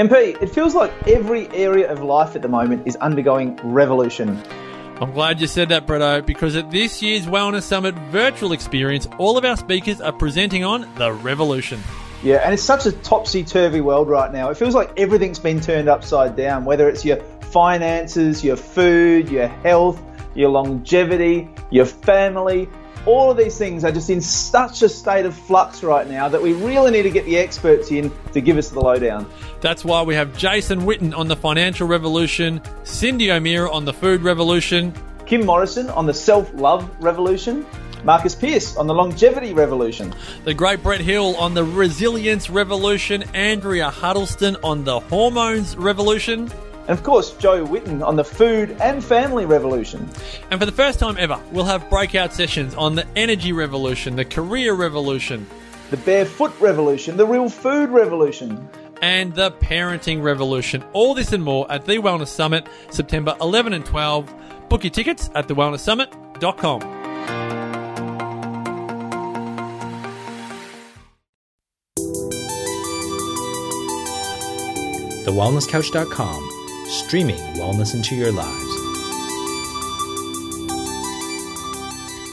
MP, it feels like every area of life at the moment is undergoing revolution. I'm glad you said that, Bretto, because at this year's Wellness Summit virtual experience, all of our speakers are presenting on the revolution. Yeah, and it's such a topsy turvy world right now. It feels like everything's been turned upside down, whether it's your finances, your food, your health, your longevity, your family. All of these things are just in such a state of flux right now that we really need to get the experts in to give us the lowdown. That's why we have Jason Witten on the financial revolution, Cyndi O'Meara on the food revolution, Kim Morrison on the self love revolution, Marcus Pearce on the longevity revolution, the great Brett Hill on the resilience revolution, Andrea Huddleston on the hormones revolution. And of course, Jo Whitton on the food and family revolution. And for the first time ever, we'll have breakout sessions on the energy revolution, the career revolution, the barefoot revolution, the real food revolution, and the parenting revolution. All this and more at the Wellness Summit, September 11 and 12. Book your tickets at thewellnesssummit.com. TheWellnessCouch.com streaming wellness into your lives.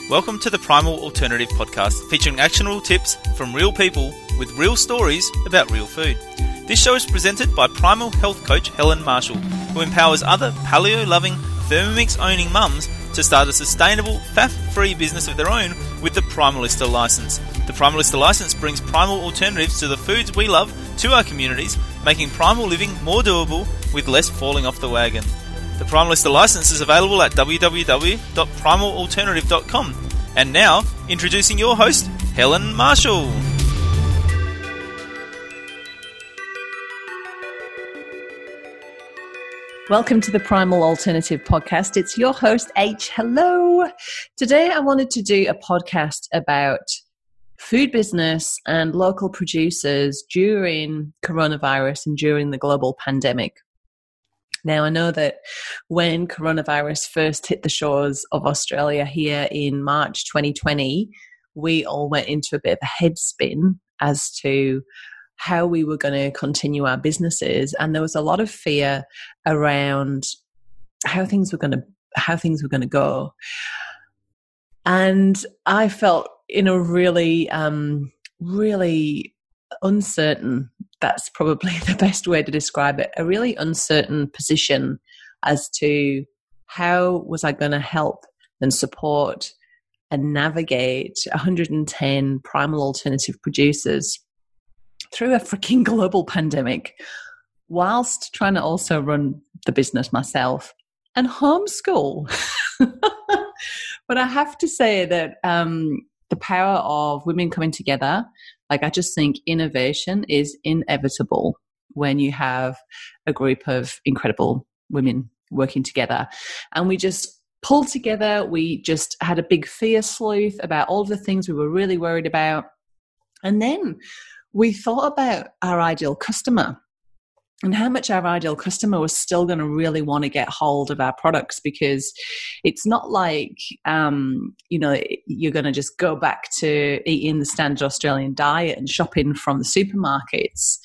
Welcome to the Primal Alternative Podcast, featuring actionable tips from real people with real stories about real food. This show is presented by Primal Health Coach Helen Marshall, who empowers other paleo loving, Thermomix owning mums to start a sustainable, faff free business of their own with the Primalista license. The Primalista license brings primal alternatives to the foods we love to our communities, making primal living more doable with less falling off the wagon. The Primalista license is available at www.primalalternative.com. And now, introducing your host, Helen Marshall. Welcome to the Primal Alternative Podcast. It's your host, H. Hello. Today, I wanted to do a podcast about food business and local producers during coronavirus and during the global pandemic. Now, I know that when coronavirus first hit the shores of Australia here in March 2020, we all went into a bit of a head spin as to how we were going to continue our businesses and there was a lot of fear around how things were going to how things were going to go. And i felt in a really um really uncertain that's probably the best way to describe it a really uncertain position as to how was i going to help and support and navigate 110 primal alternative producers through a freaking global pandemic whilst trying to also run the business myself and homeschool. but I have to say that um, the power of women coming together, like I just think innovation is inevitable when you have a group of incredible women working together. And we just pulled together. We just had a big fear sleuth about all the things we were really worried about. And then we thought about our ideal customer and how much our ideal customer was still going to really want to get hold of our products because it's not like um, you know you're going to just go back to eating the standard australian diet and shopping from the supermarkets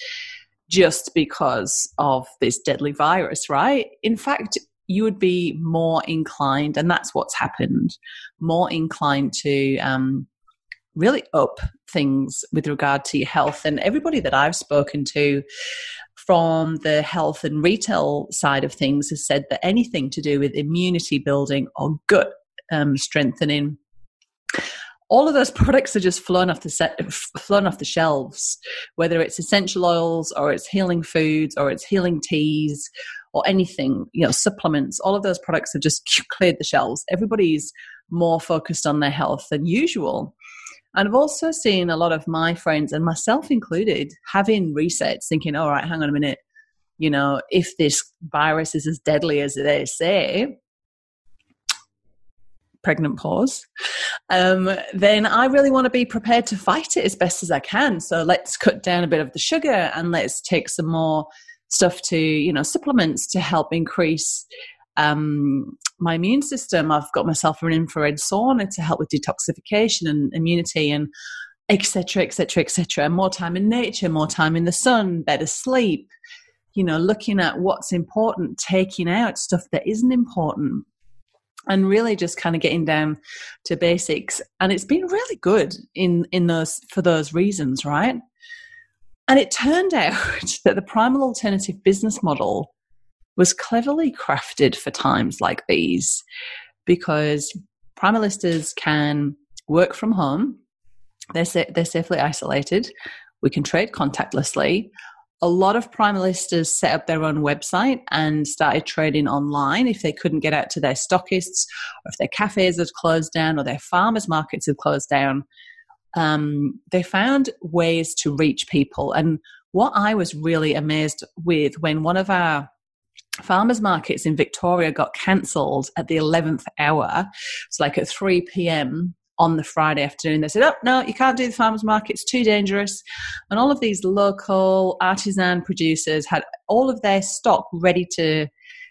just because of this deadly virus right? In fact you would be more inclined and that's what's happened more inclined to um, really up things with regard to your health. And everybody that I've spoken to from the health and retail side of things has said that anything to do with immunity building or gut um, strengthening all of those products are just flown off the set, flown off the shelves. Whether it's essential oils or it's healing foods or it's healing teas or anything, you know, supplements. All of those products have just cleared the shelves. Everybody's more focused on their health than usual. And I've also seen a lot of my friends, and myself included, having resets, thinking, all right, hang on a minute, you know, if this virus is as deadly as they say, pregnant pause, um, then I really want to be prepared to fight it as best as I can. So let's cut down a bit of the sugar and let's take some more stuff to, you know, supplements to help increase um, my immune system. I've got myself an infrared sauna to help with detoxification and immunity and etc etc etc more time in nature more time in the sun better sleep you know, looking at what's important, taking out stuff that isn't important, and really just kind of getting down to basics. And it's been really good in in those for those reasons, right? And it turned out that the primal alternative business model was cleverly crafted for times like these because primalistas can work from home. They're, sa- they're safely isolated. We can trade contactlessly. A lot of primalistas set up their own website and started trading online if they couldn't get out to their stockists, or if their cafes had closed down, or their farmers markets had closed down. Um, they found ways to reach people. And what I was really amazed with when one of our farmers markets in Victoria got cancelled at the 11th hour. It's like at 3 p.m. on the Friday afternoon. They said, oh, no, you can't do the farmers market. It's too dangerous. And all of these local artisan producers had all of their stock ready to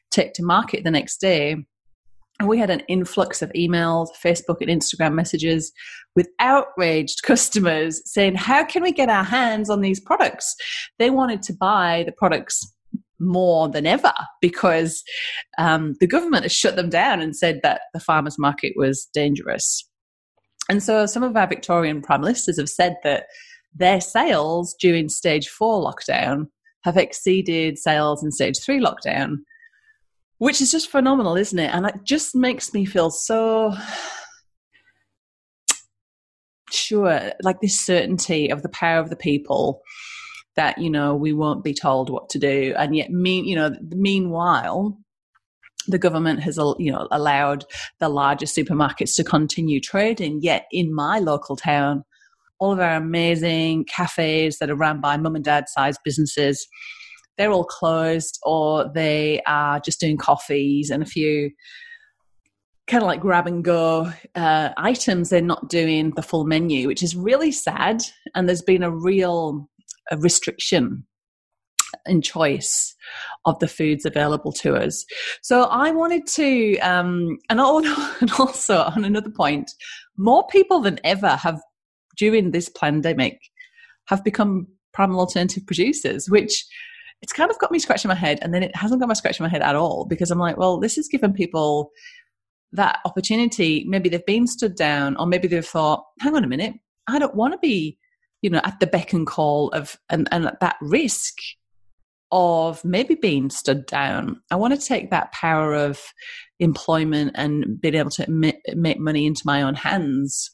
take to market the next day. And we had an influx of emails, Facebook, and Instagram messages with outraged customers saying, How can we get our hands on these products? They wanted to buy the products more than ever because um, the government has shut them down and said that the farmers market was dangerous. And so some of our Victorian primalistas have said that their sales during stage four lockdown have exceeded sales in stage three lockdown, which is just phenomenal, isn't it? And it just makes me feel so sure, like this certainty of the power of the people that you know we won't be told what to do. And yet mean you know meanwhile the government has you know allowed the largest supermarkets to continue trading. Yet in my local town all of our amazing cafes that are run by mum and dad sized businesses they're all closed or they are just doing coffees and a few kind of like grab and go uh, items they're not doing the full menu which is really sad. And there's been a real a restriction in choice of the foods available to us. So I wanted to, um, and, also on another point, more people than ever have during this pandemic have become primal alternative producers, which it's kind of got me scratching my head, and then it hasn't got me scratching my head at all because I'm like, well, this has given people that opportunity. Maybe they've been stood down, or maybe they've thought, hang on a minute, I don't want to be you know, at the beck and call of and, and at that risk of maybe being stood down. I want to take that power of employment and being able to make money into my own hands.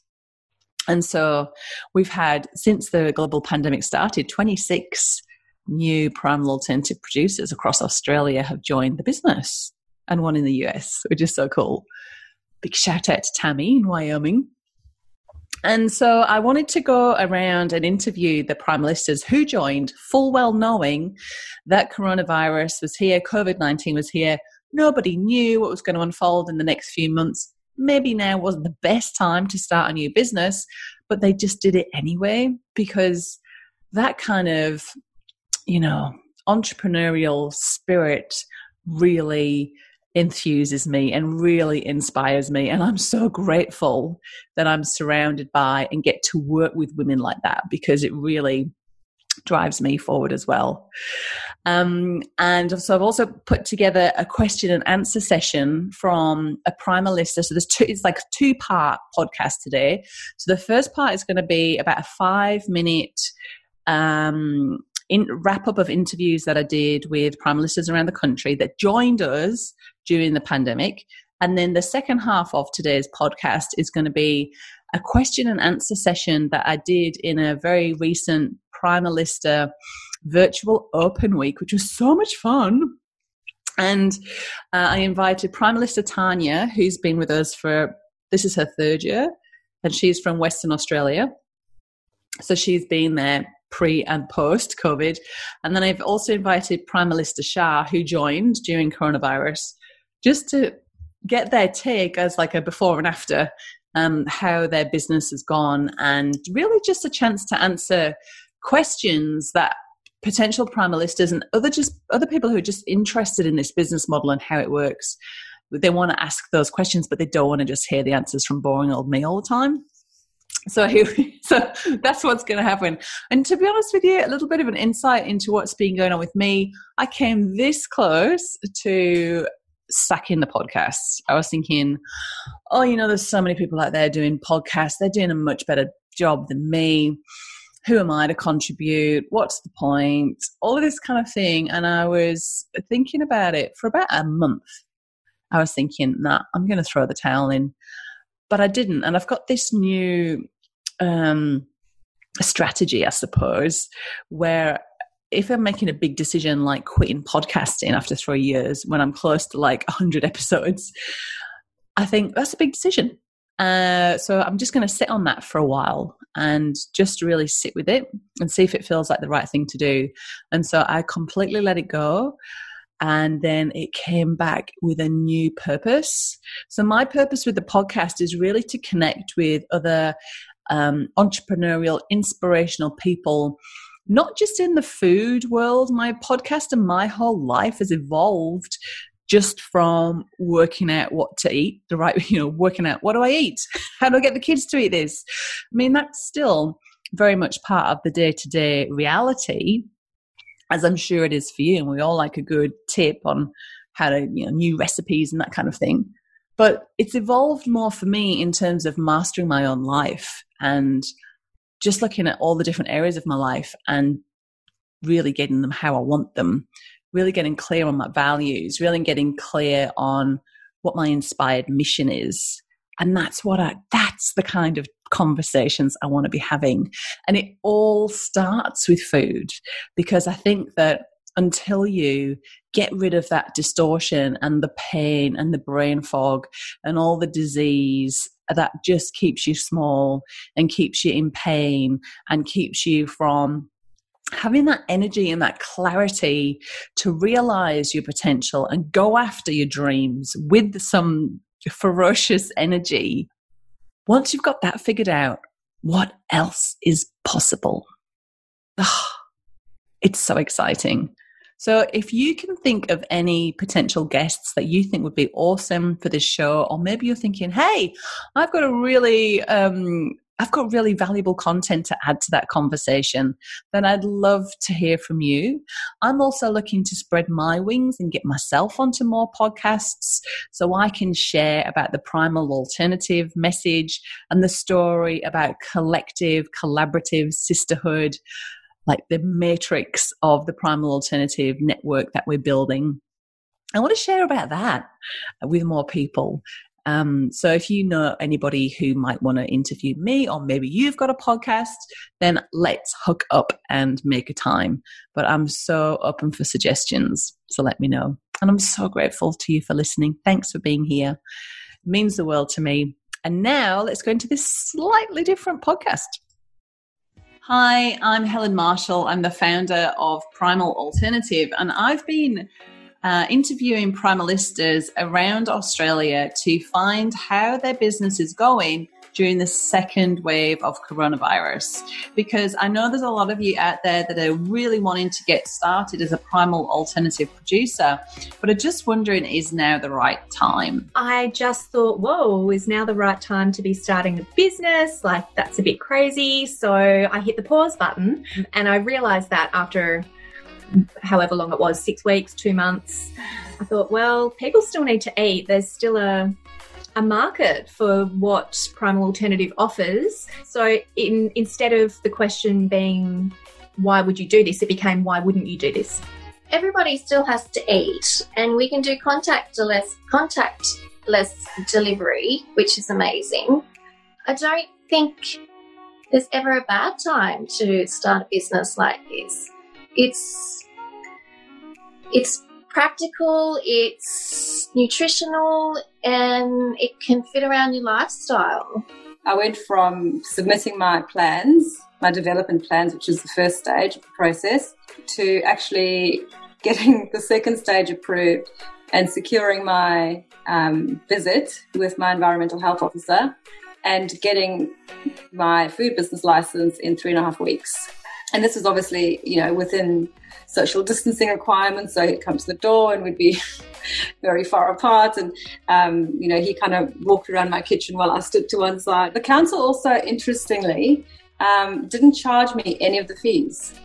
And so we've had, since the global pandemic started, 26 new primal alternative producers across Australia have joined the business and one in the US, which is so cool. Big shout out to Tammy in Wyoming. And so I wanted to go around and interview the primalistas who joined, full well knowing that coronavirus was here, COVID 19 was here. Nobody knew what was going to unfold in the next few months. Maybe now wasn't the best time to start a new business, but they just did it anyway because that kind of, you know, entrepreneurial spirit really enthuses me and really inspires me. And I'm so grateful that I'm surrounded by and get to work with women like that because it really drives me forward as well. Um, and so I've also put together a question and answer session from a primalista. So there's two, it's like a two part podcast today. So the first part is going to be about a five minute um, in, wrap up of interviews that I did with prime primalistas around the country that joined us during the pandemic. And then the second half of today's podcast is going to be a question and answer session that I did in a very recent Primalista virtual open week, which was so much fun. And uh, I invited Primalista Tanya, who's been with us for this is her third year, and she's from Western Australia. So she's been there pre and post COVID. And then I've also invited Primalista Shah, who joined during coronavirus, just to get their take as like a before and after um, how their business has gone and really just a chance to answer questions that potential primalistas and other just other people who are just interested in this business model and how it works they want to ask those questions but they don't want to just hear the answers from boring old me all the time so so that's what's going to happen. And to be honest with you, a little bit of an insight into what's been going on with me. I came this close to sucking the podcasts. I was thinking, oh, you know, there's so many people out there doing podcasts. They're doing a much better job than me. Who am I to contribute? What's the point? All of this kind of thing. And I was thinking about it for about a month. I was thinking, nah, I'm going to throw the towel in. But I didn't. And I've got this new um, strategy, I suppose, where if I'm making a big decision like quitting podcasting after three years when I'm close to like 100 episodes, I think that's a big decision. Uh, so I'm just going to sit on that for a while and just really sit with it and see if it feels like the right thing to do. And so I completely let it go. And then it came back with a new purpose. So, my purpose with the podcast is really to connect with other um, entrepreneurial, inspirational people not just in the food world. My podcast and my whole life has evolved just from working out what to eat, the right, you know, working out what do I eat? How do I get the kids to eat this? I mean, that's still very much part of the day to day reality, as I'm sure it is for you. And we all like a good tip on how to, you know, new recipes and that kind of thing. But it's evolved more for me in terms of mastering my own life and just looking at all the different areas of my life and really getting them how I want them, really getting clear on my values, really getting clear on what my inspired mission is. And that's what I, that's the kind of conversations I want to be having. And it all starts with food because I think that until you get rid of that distortion and the pain and the brain fog and all the disease that just keeps you small and keeps you in pain and keeps you from having that energy and that clarity to realize your potential and go after your dreams with some ferocious energy. Once you've got that figured out, what else is possible? Oh, it's so exciting. So, if you can think of any potential guests that you think would be awesome for this show, or maybe you're thinking, hey, I've got a really um, I've got really valuable content to add to that conversation, then I'd love to hear from you. I'm also looking to spread my wings and get myself onto more podcasts so I can share about the primal alternative message and the story about collective, collaborative sisterhood like the matrix of the primal alternative network that we're building. I want to share about that with more people. Um, so if you know anybody who might want to interview me, or maybe you've got a podcast, then let's hook up and make a time. But I'm so open for suggestions. So let me know. And I'm so grateful to you for listening. Thanks for being here. It means the world to me. And now let's go into this slightly different podcast. Hi, I'm Helen Marshall. I'm the founder of Primal Alternative, and I've been uh, interviewing primalistas around Australia to find how their business is going during the second wave of coronavirus. Because I know there's a lot of you out there that are really wanting to get started as a primal alternative producer, but are just wondering is now the right time? I just thought, whoa, is now the right time to be starting a business? Like, that's a bit crazy. So I hit the pause button and I realized that after however long it was six weeks, two months. I thought, well, people still need to eat. There's still a a market for what Primal Alternative offers. So in, instead of the question being, why would you do this? It became, why wouldn't you do this? Everybody still has to eat, and we can do contactless, contactless delivery, which is amazing. I don't think there's ever a bad time to start a business like this. It's it's practical, it's nutritional, and it can fit around your lifestyle. I went from submitting my plans, my development plans, which is the first stage of the process, to actually getting the second stage approved and securing my um, visit with my environmental health officer and getting my food business license in three and a half weeks. and this was obviously, you know, within social distancing requirements. So he'd come to the door and we'd be very far apart. And, um, you know, he kind of walked around my kitchen while I stood to one side. The council also, interestingly, um, didn't charge me any of the fees.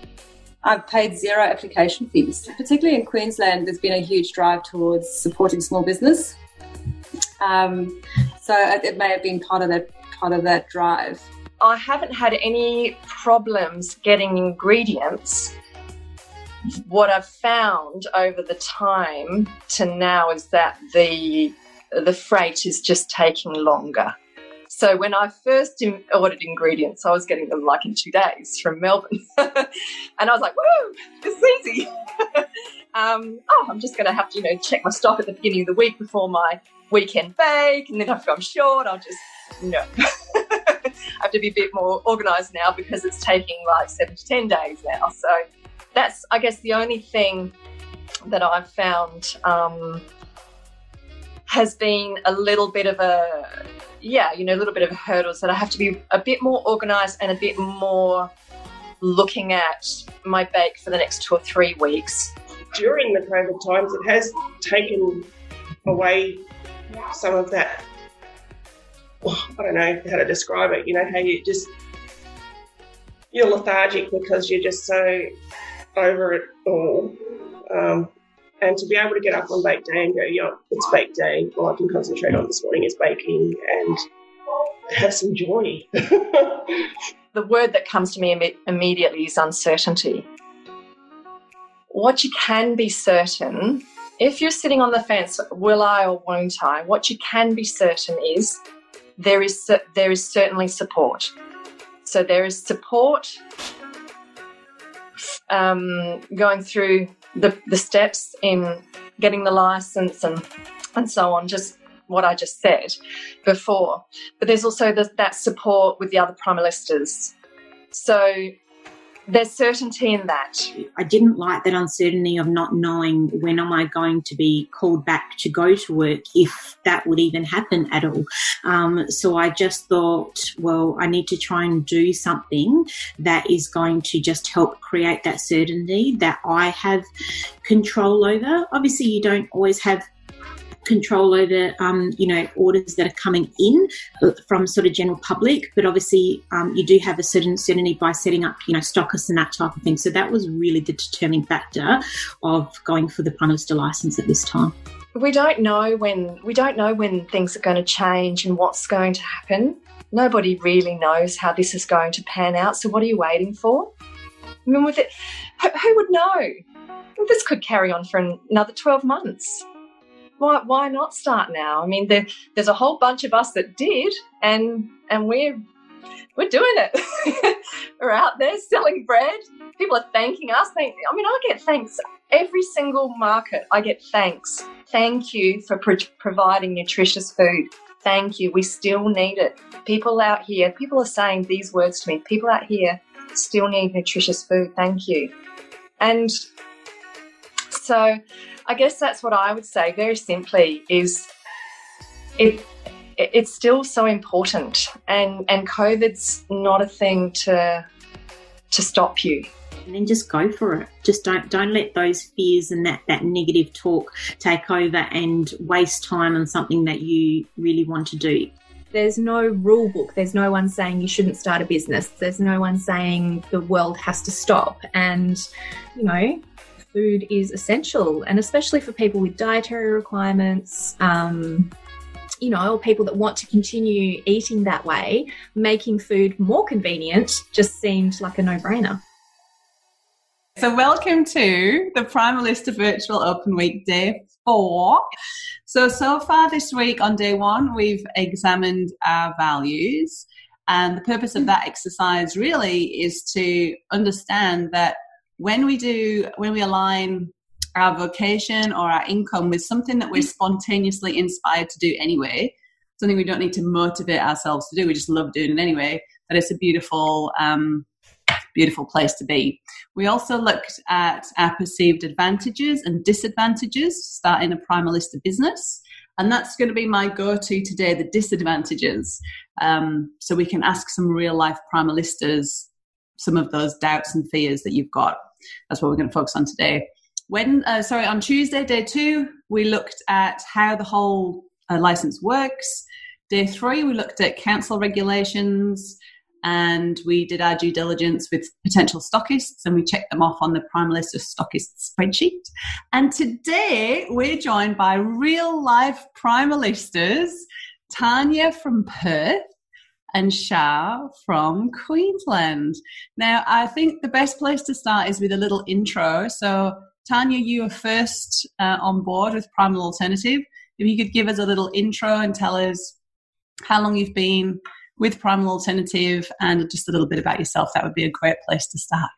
I've paid zero application fees. Particularly in Queensland, there's been a huge drive towards supporting small business. Um, so it may have been part of that part of that drive. I haven't had any problems getting ingredients. What I've found over the time to now is that the the freight is just taking longer. So when I first ordered ingredients, I was getting them like in two days from Melbourne, and I was like, "Woo, this is easy." um, oh, I'm just going to have to, you know, check my stock at the beginning of the week before my weekend bake, and then if I'm short, I'll just no. I have to be a bit more organised now because it's taking like seven to ten days now. So that's, I guess, the only thing that I've found um, has been a little bit of a, yeah, you know, a little bit of hurdles that I have to be a bit more organised and a bit more looking at my bake for the next two or three weeks. During the COVID times, it has taken away some of that I don't know how to describe it. You know, how you just you're lethargic because you're just so over it all. Um, and to be able to get up on bake day and go, yeah, it's bake day. All I can concentrate on this morning is baking and have some joy. the word that comes to me Im- immediately is uncertainty. What you can be certain, if you're sitting on the fence, will I or won't I? What you can be certain is there is there is certainly support. So there is support um, going through the, the steps in getting the license and and so on. Just what I just said before. But there's also the, that support with the other primalistas. So there's certainty in that. I didn't like that uncertainty of not knowing when am I going to be called back to go to work, if that would even happen at all. Um, so I just thought, well, I need to try and do something that is going to just help create that certainty that I have control over. Obviously, you don't always have control over, um, you know, orders that are coming in from sort of general public. But obviously, um, you do have a certain certainty by setting up, you know, stockists and that type of thing. So that was really the determining factor of going for the Primalista license at this time. We don't know when we don't know when things are going to change and what's going to happen. Nobody really knows how this is going to pan out. So what are you waiting for? I mean, with it, who would know? This could carry on for another 12 months why why not start now? I mean, there, there's a whole bunch of us that did, and and we're we're doing it. we're out there selling bread. People are thanking us. Thank, I mean, I get thanks every single market. I get thanks. Thank you for pro- providing nutritious food. Thank you. We still need it. People out here, people are saying these words to me. People out here still need nutritious food. Thank you. And so I guess that's what I would say very simply is it it's still so important and and COVID's not a thing to to stop you. And then just go for it. Just don't don't let those fears and that, that negative talk take over and waste time on something that you really want to do. There's no rule book. There's no one saying you shouldn't start a business. There's no one saying the world has to stop. And, you know, food is essential, and especially for people with dietary requirements. Um, you know, or people that want to continue eating that way, making food more convenient just seemed like a no brainer. So, welcome to the Primalista Virtual Open Week Day 4. So, so far this week on day one, we've examined our values. And the purpose of that exercise really is to understand that when we do when we align our vocation or our income with something that we're spontaneously inspired to do anyway something we don't need to motivate ourselves to do we just love doing it anyway that it's a beautiful um, beautiful place to be we also looked at our perceived advantages and disadvantages starting a primalista business and that's going to be my go-to today the disadvantages um, so we can ask some real life primalistas some of those doubts and fears that you've got. That's what we're going to focus on today. When, uh, sorry, on Tuesday, day two, we looked at how the whole uh, license works. Day three, we looked at council regulations and we did our due diligence with potential stockists and we checked them off on the Primalista stockists spreadsheet. And today we're joined by real life primalistas, Tanya from Perth and Shah from Queensland. Now, I think the best place to start is with a little intro. So, Tanya, you were first uh, on board with Primal Alternative. If you could give us a little intro and tell us how long you've been with Primal Alternative and just a little bit about yourself, that would be a great place to start.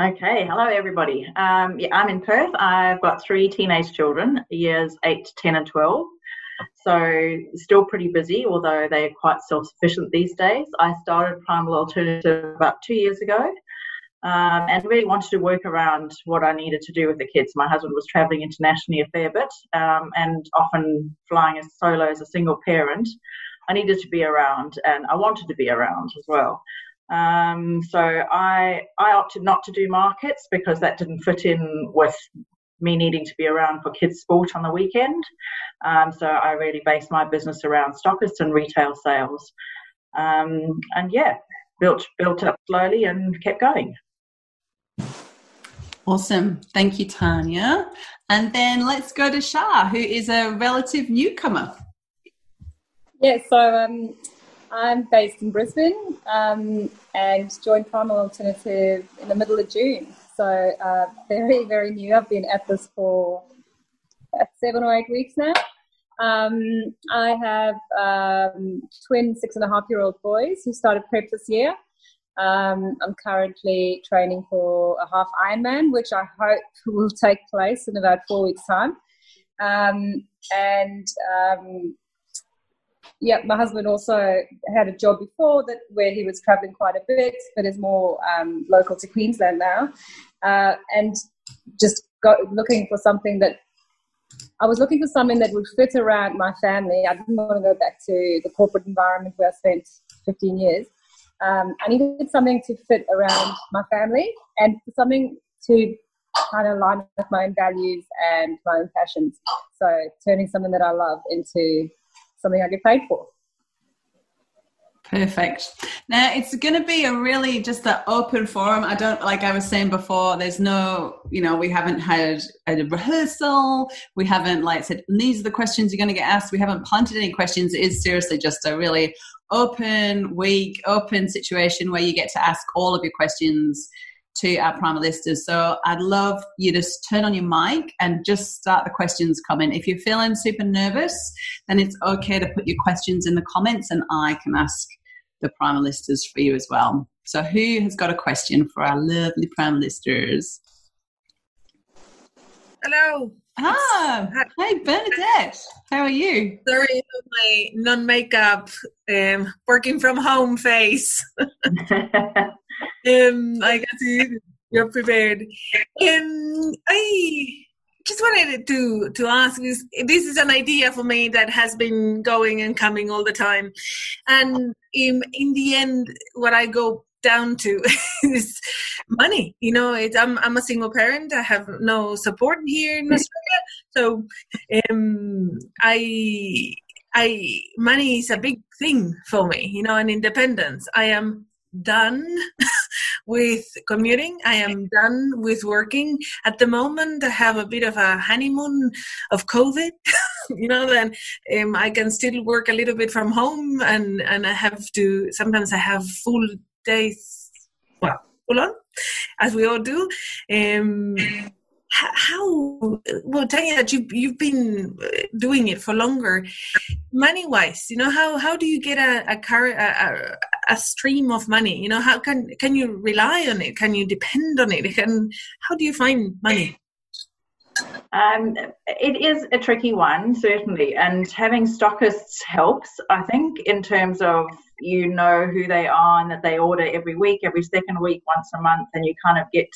Okay, hello everybody. Um, yeah, I'm in Perth. I've got three teenage children, years 8, 10, and 12. So still pretty busy, although they're quite self-sufficient these days. I started Primal Alternative about two years ago. Um, and really wanted to work around what I needed to do with the kids. My husband was traveling internationally a fair bit um, and often flying as solo as a single parent. I needed to be around and I wanted to be around as well. Um, so I I opted not to do markets because that didn't fit in with me needing to be around for kids' sport on the weekend. Um, so I really based my business around stockists and retail sales. Um, and yeah, built built up slowly and kept going. Awesome. Thank you, Tanya. And then let's go to Shah, who is a relative newcomer. Yeah, so um, I'm based in Brisbane um, and joined Primal Alternative in the middle of June. So uh, very, very new. I've been at this for seven or eight weeks now. Um, I have um, twin six and a half year old boys who started prep this year. Um, I'm currently training for a half Ironman, which I hope will take place in about four weeks' time. Um, and yeah, my husband also had a job before that where he was traveling quite a bit, but is more um, local to Queensland now, uh, and just got looking for something that I was looking for something that would fit around my family. I didn't want to go back to the corporate environment where I spent 15 years. Um, I needed something to fit around my family and something to kind of line with my own values and my own passions. So turning something that I love into something I get paid for. Perfect. Now it's going to be a really just an open forum. I don't like I was saying before. There's no, you know, we haven't had a rehearsal. We haven't like said these are the questions you're going to get asked. We haven't planted any questions. It is seriously just a really open week, open situation where you get to ask all of your questions to our primalistas. So I'd love you to turn on your mic and just start the questions coming. If you're feeling super nervous, then it's okay to put your questions in the comments and I can ask the primalistas for you as well. So who has got a question for our lovely primalistas? Hello. Ah, hi Bernadette. How are you? Sorry my non-makeup, um, working from home face. um, I got to you're prepared. Um, I just wanted to to ask this. This is an idea for me that has been going and coming all the time, and in in the end, what I go down to is money. You know, it, I'm I'm a single parent. I have no support here in Australia, so um, I I money is a big thing for me. You know, and independence. I am done with commuting. I am done with working. At the moment, I have a bit of a honeymoon of COVID. you know, then um, I can still work a little bit from home, and and I have to. Sometimes I have full days. Well, full on, as we all do. Um, how well Tanya that you you've been doing it for longer. Money wise you know how how do you get a a, car, a a stream of money? You know how can can you rely on it? Can you depend on it? Can how do you find money? Um, it is a tricky one, certainly, and having stockists helps. I think in terms of you know who they are and that they order every week, every second week, once a month, and you kind of get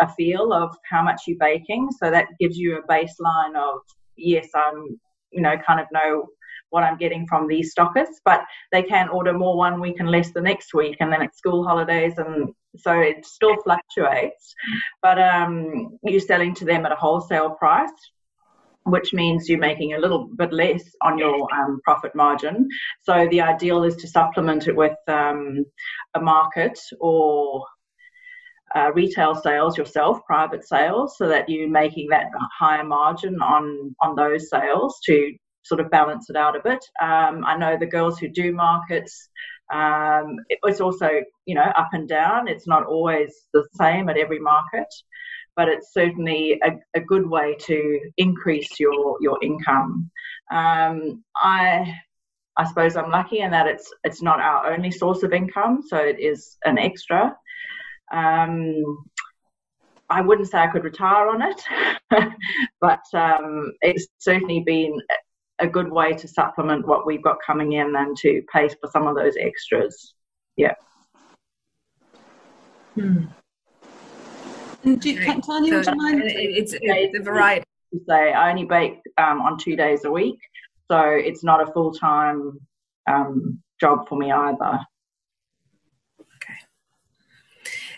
a feel of how much you're baking. So that gives you a baseline of yes, I'm you know kind of know what I'm getting from these stockists, but they can order more one week and less the next week, and then it's school holidays, and so it still fluctuates. But um, you're selling to them at a wholesale price, which means you're making a little bit less on your um, profit margin. So the ideal is to supplement it with um, a market or uh, retail sales yourself, private sales, so that you're making that higher margin on on those sales to sort of balance it out a bit. Um, I know the girls who do markets. Um, it's also you know up and down. It's not always the same at every market, but it's certainly a, a good way to increase your your income. Um, I I suppose I'm lucky in that it's it's not our only source of income, so it is an extra. Um, I wouldn't say I could retire on it, but um, it's certainly been a good way to supplement what we've got coming in and to pay for some of those extras. Yeah. Hmm. And do, can, Tanya, would you mind? It's, it's a variety. Say I only bake um, on two days a week, so it's not a full time um, job for me either.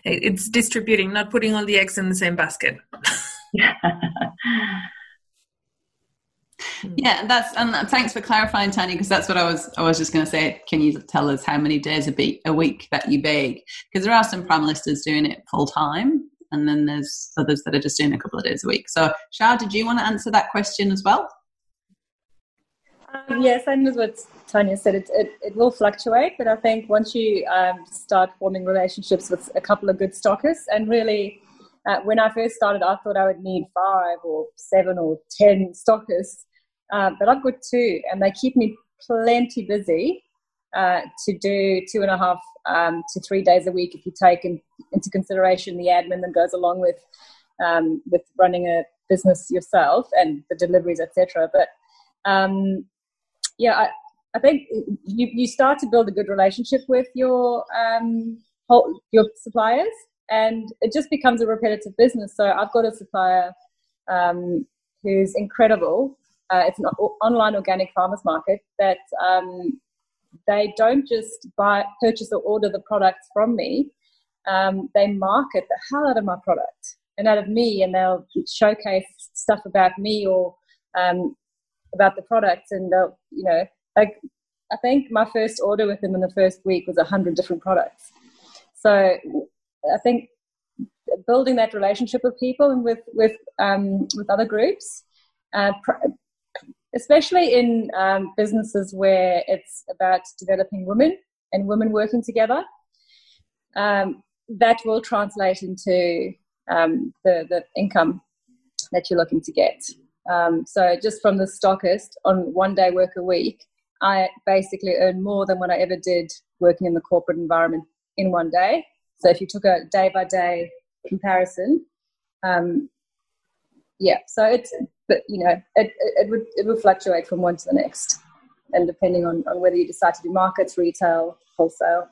It's distributing, not putting all the eggs in the same basket. yeah, that's and thanks for clarifying, Tanya, because that's what I was I was just going to say. Can you tell us how many days a, a week that you bake? Because there are some primalistas doing it full time, and then there's others that are just doing a couple of days a week. So, Shah, did you want to answer that question as well? Um, yeah, same as what Tanya said. It, it, it will fluctuate, but I think once you um, start forming relationships with a couple of good stockists, and really, uh, when I first started, I thought I would need five or seven or ten stockists, uh, but I've got two, and they keep me plenty busy uh, to do two and a half um, to three days a week if you take in, into consideration the admin that goes along with um, with running a business yourself and the deliveries, etc. But um, yeah, I, I think you, you start to build a good relationship with your um, whole, your suppliers, and it just becomes a repetitive business. So I've got a supplier um, who's incredible. Uh, it's an online organic farmers market that um, they don't just buy, purchase, or order the products from me. Um, they market the hell out of my product and out of me, and they'll showcase stuff about me or um, about the products and they'll you know like i think my first order with them in the first week was a hundred different products. So i think building that relationship with people and with with um, with other groups uh, especially in um, businesses where it's about developing women and women working together um, that will translate into um, the, the income that you're looking to get um, so just from the stockist on one day work a week, I basically earn more than what I ever did working in the corporate environment in one day. So if you took a day by day comparison, um, yeah. So it's, but you know, it, it would it would fluctuate from one to the next, and depending on, on whether you decide to do markets, retail, wholesale.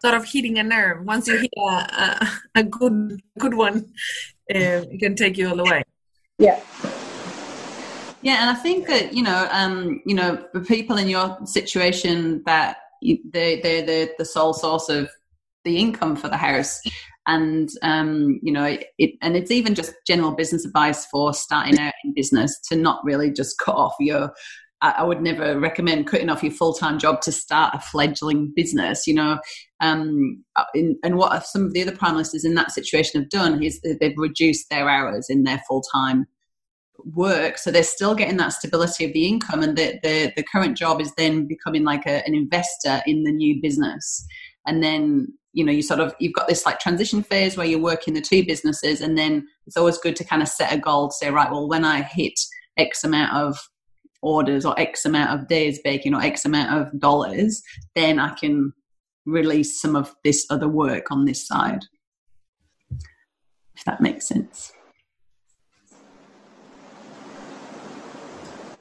Sort of hitting a nerve. Once you hit a, a, a good good one, it can take you all the way. Yeah. Yeah, and I think that you know, um, you know, the people in your situation that they they're the the sole source of the income for the house, and um, you know, it and it's even just general business advice for starting out in business to not really just cut off your I would never recommend cutting off your full time job to start a fledgling business. You know, um, in, and what some of the other primalistas in that situation have done is they've reduced their hours in their full time work, so they're still getting that stability of the income, and the the, the current job is then becoming like a, an investor in the new business, and then you know you sort of you've got this like transition phase where you're working the two businesses and then it's always good to kind of set a goal to say right well when i hit x amount of orders or X amount of days baking or X amount of dollars, then I can release some of this other work on this side. If that makes sense.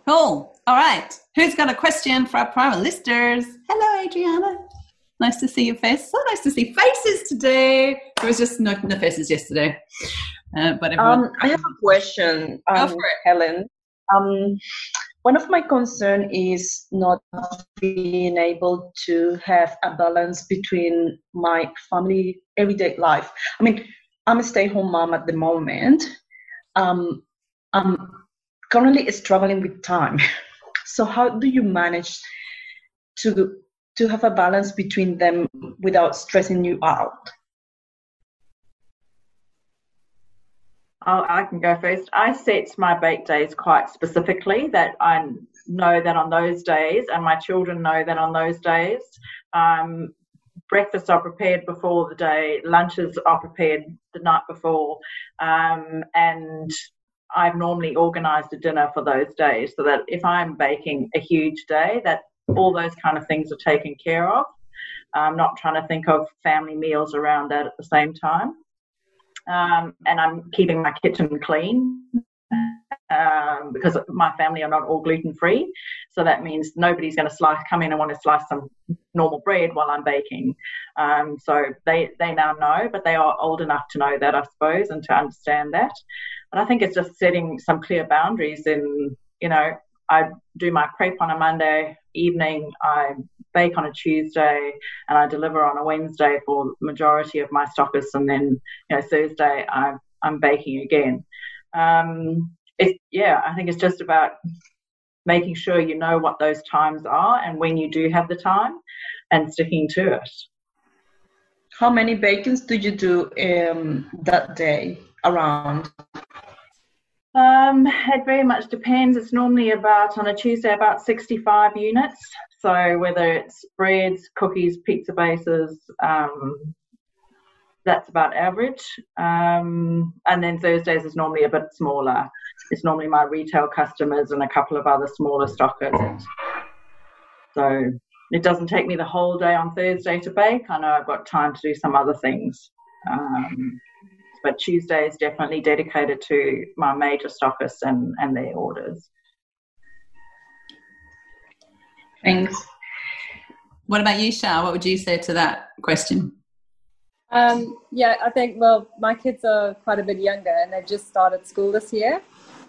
Cool. All right. Who's got a question for our primalistas? Hello, Adriana. Nice to see your face. So nice to see faces today. There was just no, no faces yesterday. Uh, but everyone... um, I have a question, um, Helen. Um, one of my concern is not being able to have a balance between my family everyday life. I mean, I'm a stay-home mom at the moment. Um, I'm currently struggling with time. So how do you manage to to have a balance between them without stressing you out? I can go first. I set my bake days quite specifically that I know that on those days, and my children know that on those days, um, breakfasts are prepared before the day, lunches are prepared the night before, um, and I've normally organised a dinner for those days so that if I'm baking a huge day, that all those kind of things are taken care of. I'm not trying to think of family meals around that at the same time um, and I'm keeping my kitchen clean um, because my family are not all gluten free. So that means nobody's going to slice, come in and want to slice some normal bread while I'm baking. Um, so they they now know, but they are old enough to know that, I suppose, and to understand that. But I think it's just setting some clear boundaries in, you know, I do my prep on a Monday evening. I bake on a Tuesday and I deliver on a Wednesday for the majority of my stockists, and then you know Thursday I'm I'm baking again. Um, yeah, I think it's just about making sure you know what those times are and when you do have the time, and sticking to it. How many bakings do you do um, that day around? Um, it very much depends. It's normally about on a Tuesday about 65 units. So whether it's breads, cookies, pizza bases, um, that's about average. Um, and then Thursdays is normally a bit smaller. It's normally my retail customers and a couple of other smaller stockers. So it doesn't take me the whole day on Thursday to bake. I know I've got time to do some other things. Um, but Tuesday is definitely dedicated to my major stockists and, and their orders. Thanks. What about you, Shah? What would you say to that question? Um, yeah, I think, well, my kids are quite a bit younger and they've just started school this year.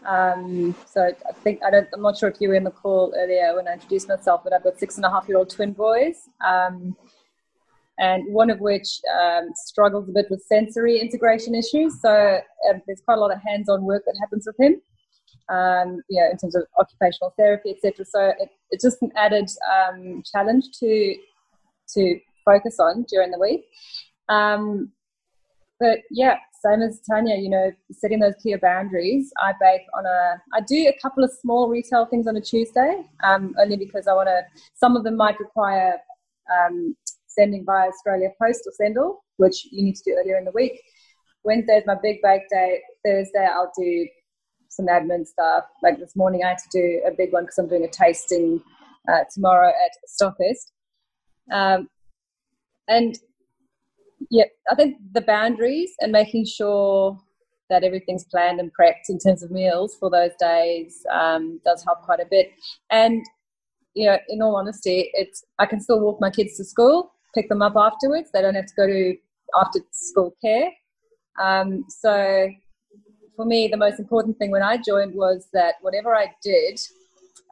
Um, so I think, I don't, I'm not sure if you were in the call earlier when I introduced myself, but I've got six and a half year old twin boys. Um, and one of which um, struggles a bit with sensory integration issues. So um, there's quite a lot of hands-on work that happens with him, um, you know, in terms of occupational therapy, etc. So it, it's just an added um, challenge to to focus on during the week. Um, but yeah, same as Tanya, you know, setting those clear boundaries. I bake on a, I do a couple of small retail things on a Tuesday, um, only because I want to. Some of them might require um, sending via Australia Post or Sendle, which you need to do earlier in the week. Wednesday is my big bake day. Thursday, I'll do some admin stuff. Like this morning, I had to do a big one because I'm doing a tasting uh, tomorrow at Stockist. Um, and yeah, I think the boundaries and making sure that everything's planned and prepped in terms of meals for those days um, does help quite a bit. And you know, in all honesty, it's I can still walk my kids to school pick them up afterwards. They don't have to go to after school care. Um, so for me, the most important thing when I joined was that whatever I did,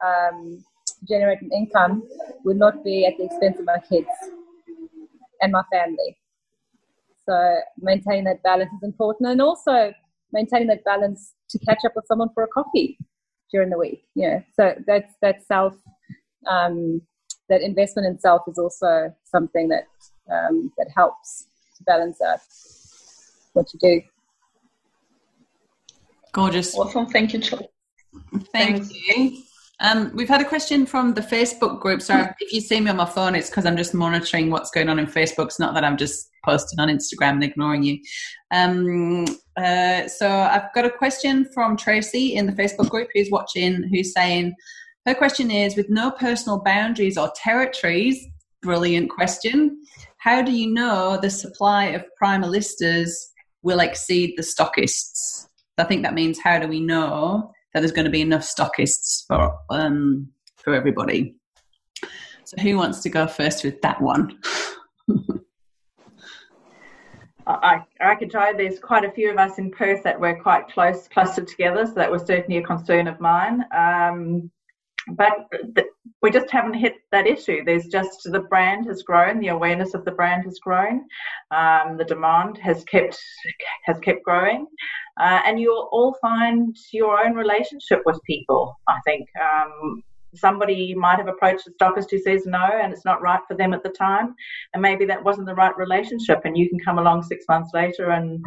um, generate an income would not be at the expense of my kids and my family. So maintaining that balance is important, and also maintaining that balance to catch up with someone for a coffee during the week. Yeah, so that's that's self um, that investment in self is also something that um, that helps to balance out what you do. Gorgeous. Awesome. Thank you, Thank Thanks. you. Um, we've had a question from the Facebook group. Sorry, if you see me on my phone, it's because I'm just monitoring what's going on in Facebook. It's not that I'm just posting on Instagram and ignoring you. Um, uh, so I've got a question from Tracy in the Facebook group who's watching, who's saying, her question is with no personal boundaries or territories, brilliant question. How do you know the supply of primalistas will exceed the stockists? I think that means how do we know that there's going to be enough stockists for um, for everybody? So who wants to go first with that one? I, I could try. There's quite a few of us in Perth that we're quite close, clustered together, so that was certainly a concern of mine. Um, but th- we just haven't hit that issue. There's just the brand has grown, the awareness of the brand has grown, um, the demand has kept has kept growing, uh, and you'll all find your own relationship with people. I think. Um, somebody might have approached a stockist who says no and it's not right for them at the time. And maybe that wasn't the right relationship and you can come along six months later and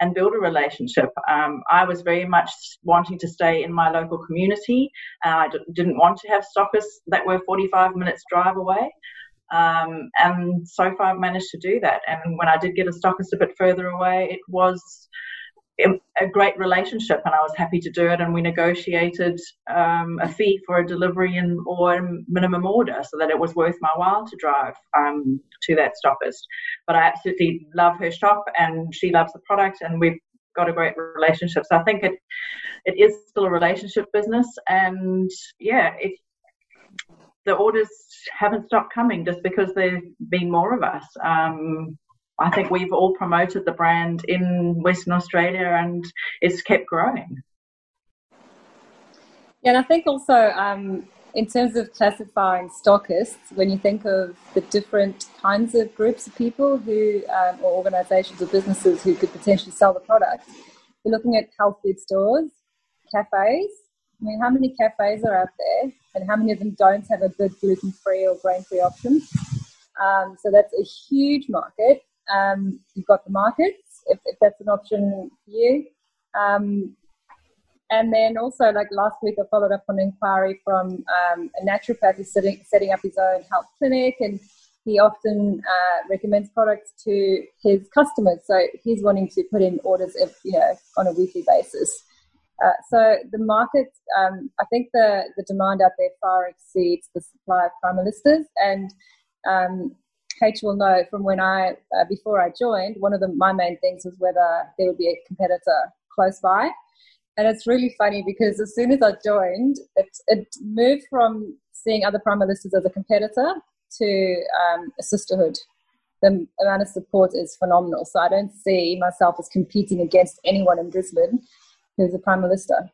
and build a relationship. Um, i was very much wanting to stay in my local community. Uh, I d- didn't want to have stockists that were 45 minutes drive away. Um, and so far I've managed to do that. And when I did get a stockist a bit further away it was a great relationship and I was happy to do it and we negotiated um, a fee for a delivery and or minimum order so that it was worth my while to drive um, to that stockist but I absolutely love her shop and she loves the product and we've got a great relationship. So I think it it is still a relationship business and yeah it the orders haven't stopped coming just because there's been more of us um, I think we've all promoted the brand in Western Australia and it's kept growing. Yeah, and I think also um, in terms of classifying stockists, when you think of the different kinds of groups of people who, um, or organisations or businesses who could potentially sell the product, you're looking at health food stores, cafes. I mean, how many cafes are out there, and how many of them don't have a good gluten-free or grain-free option? Um, so that's a huge market um, you've got the markets, if, if, that's an option for you. Um, and then also, like last week, I followed up on an inquiry from um, a naturopath who's setting, setting up his own health clinic, and he often uh, recommends products to his customers. So he's wanting to put in orders, if, you know, on a weekly basis. Uh, so the market, um, I think the, the demand out there far exceeds the supply of primalistas, and um, Kate will know from when I, uh, before I joined, one of the, my main things was whether there would be a competitor close by. And it's really funny because as soon as I joined, it, it moved from seeing other primalistas as a competitor to um, a sisterhood. The amount of support is phenomenal. So I don't see myself as competing against anyone in Brisbane who's a primalista.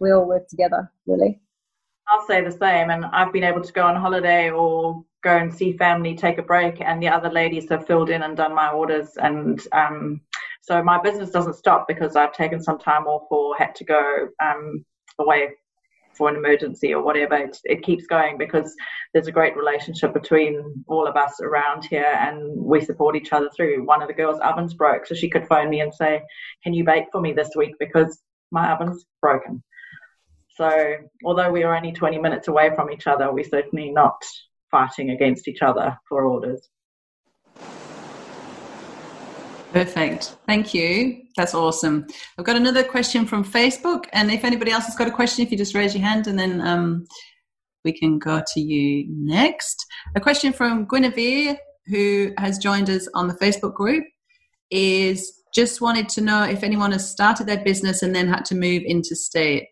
We all work together, really. I'll say the same. And I've been able to go on holiday or go and see family, take a break, and the other ladies have filled in and done my orders. And um, so my business doesn't stop because I've taken some time off or had to go um, away for an emergency or whatever. It, it, keeps going because there's a great relationship between all of us around here and we support each other through. One of the girls' ovens broke, so she could phone me and say, Can you bake for me this week because my oven's broken? So, although we are only 20 minutes away from each other, we're certainly not fighting against each other for orders. Perfect. Thank you. That's awesome. I've got another question from Facebook. And if anybody else has got a question, if you just raise your hand and then um, we can go to you next. A question from Guinevere, who has joined us on the Facebook group, is just wanted to know if anyone has started their business and then had to move interstate.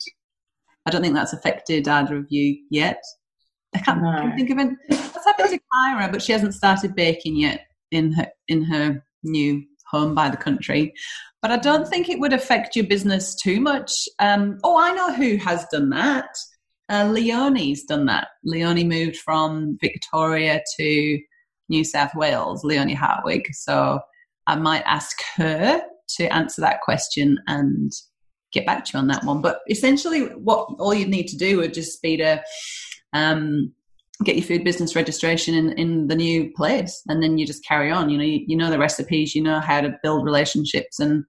I don't think that's affected either of you yet. I can't, no. can't think of it. What's happened to Kyra? But she hasn't started baking yet in her in her new home by the country. But I don't think it would affect your business too much. Um, oh, I know who has done that. Uh, Leonie's done that. Leonie moved from Victoria to New South Wales, Leonie Hartwig. So I might ask her to answer that question and get back to you on that one. But essentially, what all you'd need to do would just be to um, get your food business registration in, in the new place, and then you just carry on. You know, you, you know the recipes, you know how to build relationships, and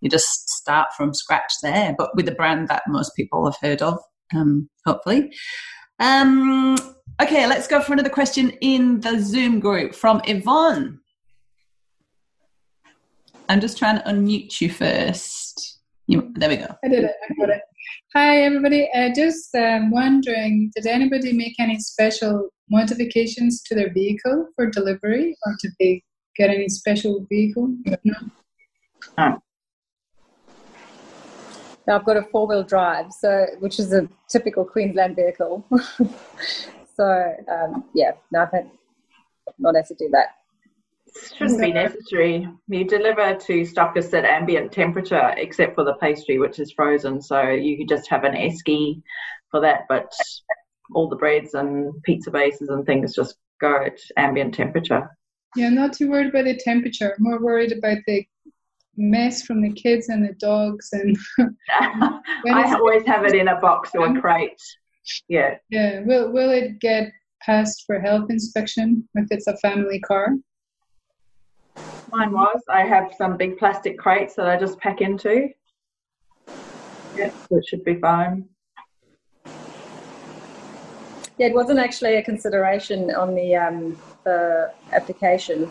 you just start from scratch there. But with a brand that most people have heard of, um, hopefully. Um, okay, let's go for another question in the Zoom group from Yvonne. I'm just trying to unmute you first. You, there we go. I did it. I got it. Hi, everybody. Uh, just um, wondering, did anybody make any special modifications to their vehicle for delivery or to be, get any special vehicle? No. Oh. Now I've got a four wheel drive, so which is a typical Queensland vehicle. so um, yeah, no, I've had, not had to do that. Shouldn't be necessary. You deliver to stockists at ambient temperature, except for the pastry, which is frozen. So you could just have an esky for that. But all the breads and pizza bases and things just go at ambient temperature. Yeah, not too worried about the temperature. More worried about the mess from the kids and the dogs and. I always have it in a box or a crate. Yeah. Yeah. Will Will it get passed for health inspection if it's a family car? Mine was. I have some big plastic crates that I just pack into. Yeah, so it should be fine. Yeah, it wasn't actually a consideration on the um, the application.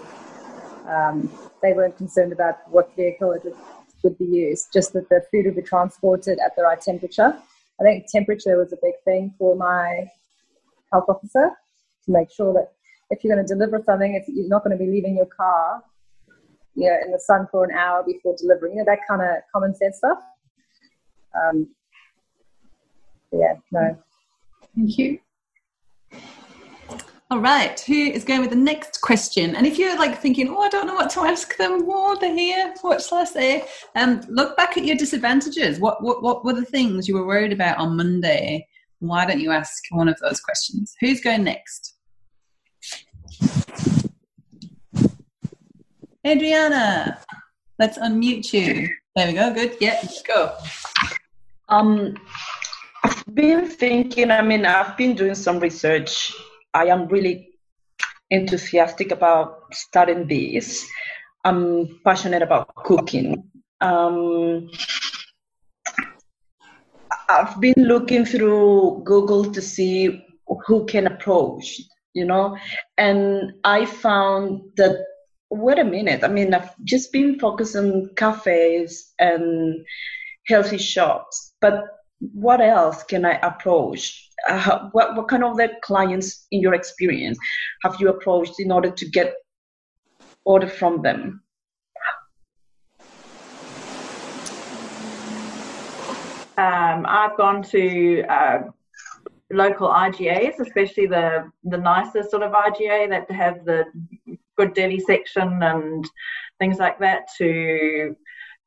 Um, they weren't concerned about what vehicle it would, would be used, just that the food would be transported at the right temperature. I think temperature was a big thing for my health officer to make sure that if you're going to deliver something, if you're not going to be leaving your car, you know, in the sun for an hour before delivering, you know, that kind of common sense stuff. Um, yeah, no. Thank you. All right, who is going with the next question? And if you're like thinking, oh, I don't know what to ask them, oh, they're here, what shall I say? Um, look back at your disadvantages. What, what, what were the things you were worried about on Monday? Why don't you ask one of those questions? Who's going next? Adriana, let's unmute you. There we go. Good. Yeah, let's go. Um, I've been thinking. I mean, I've been doing some research. I am really enthusiastic about starting this. I'm passionate about cooking. Um, I've been looking through Google to see who can approach, you know, and I found that wait a minute. I mean, I've just been focused on cafes and healthy shops, but what else can I approach? Uh, what, what kind of the clients, in your experience, have you approached in order to get order from them? Um, I've gone to uh, local IGAs, especially the the nicer sort of IGA that have the good deli section and things like that to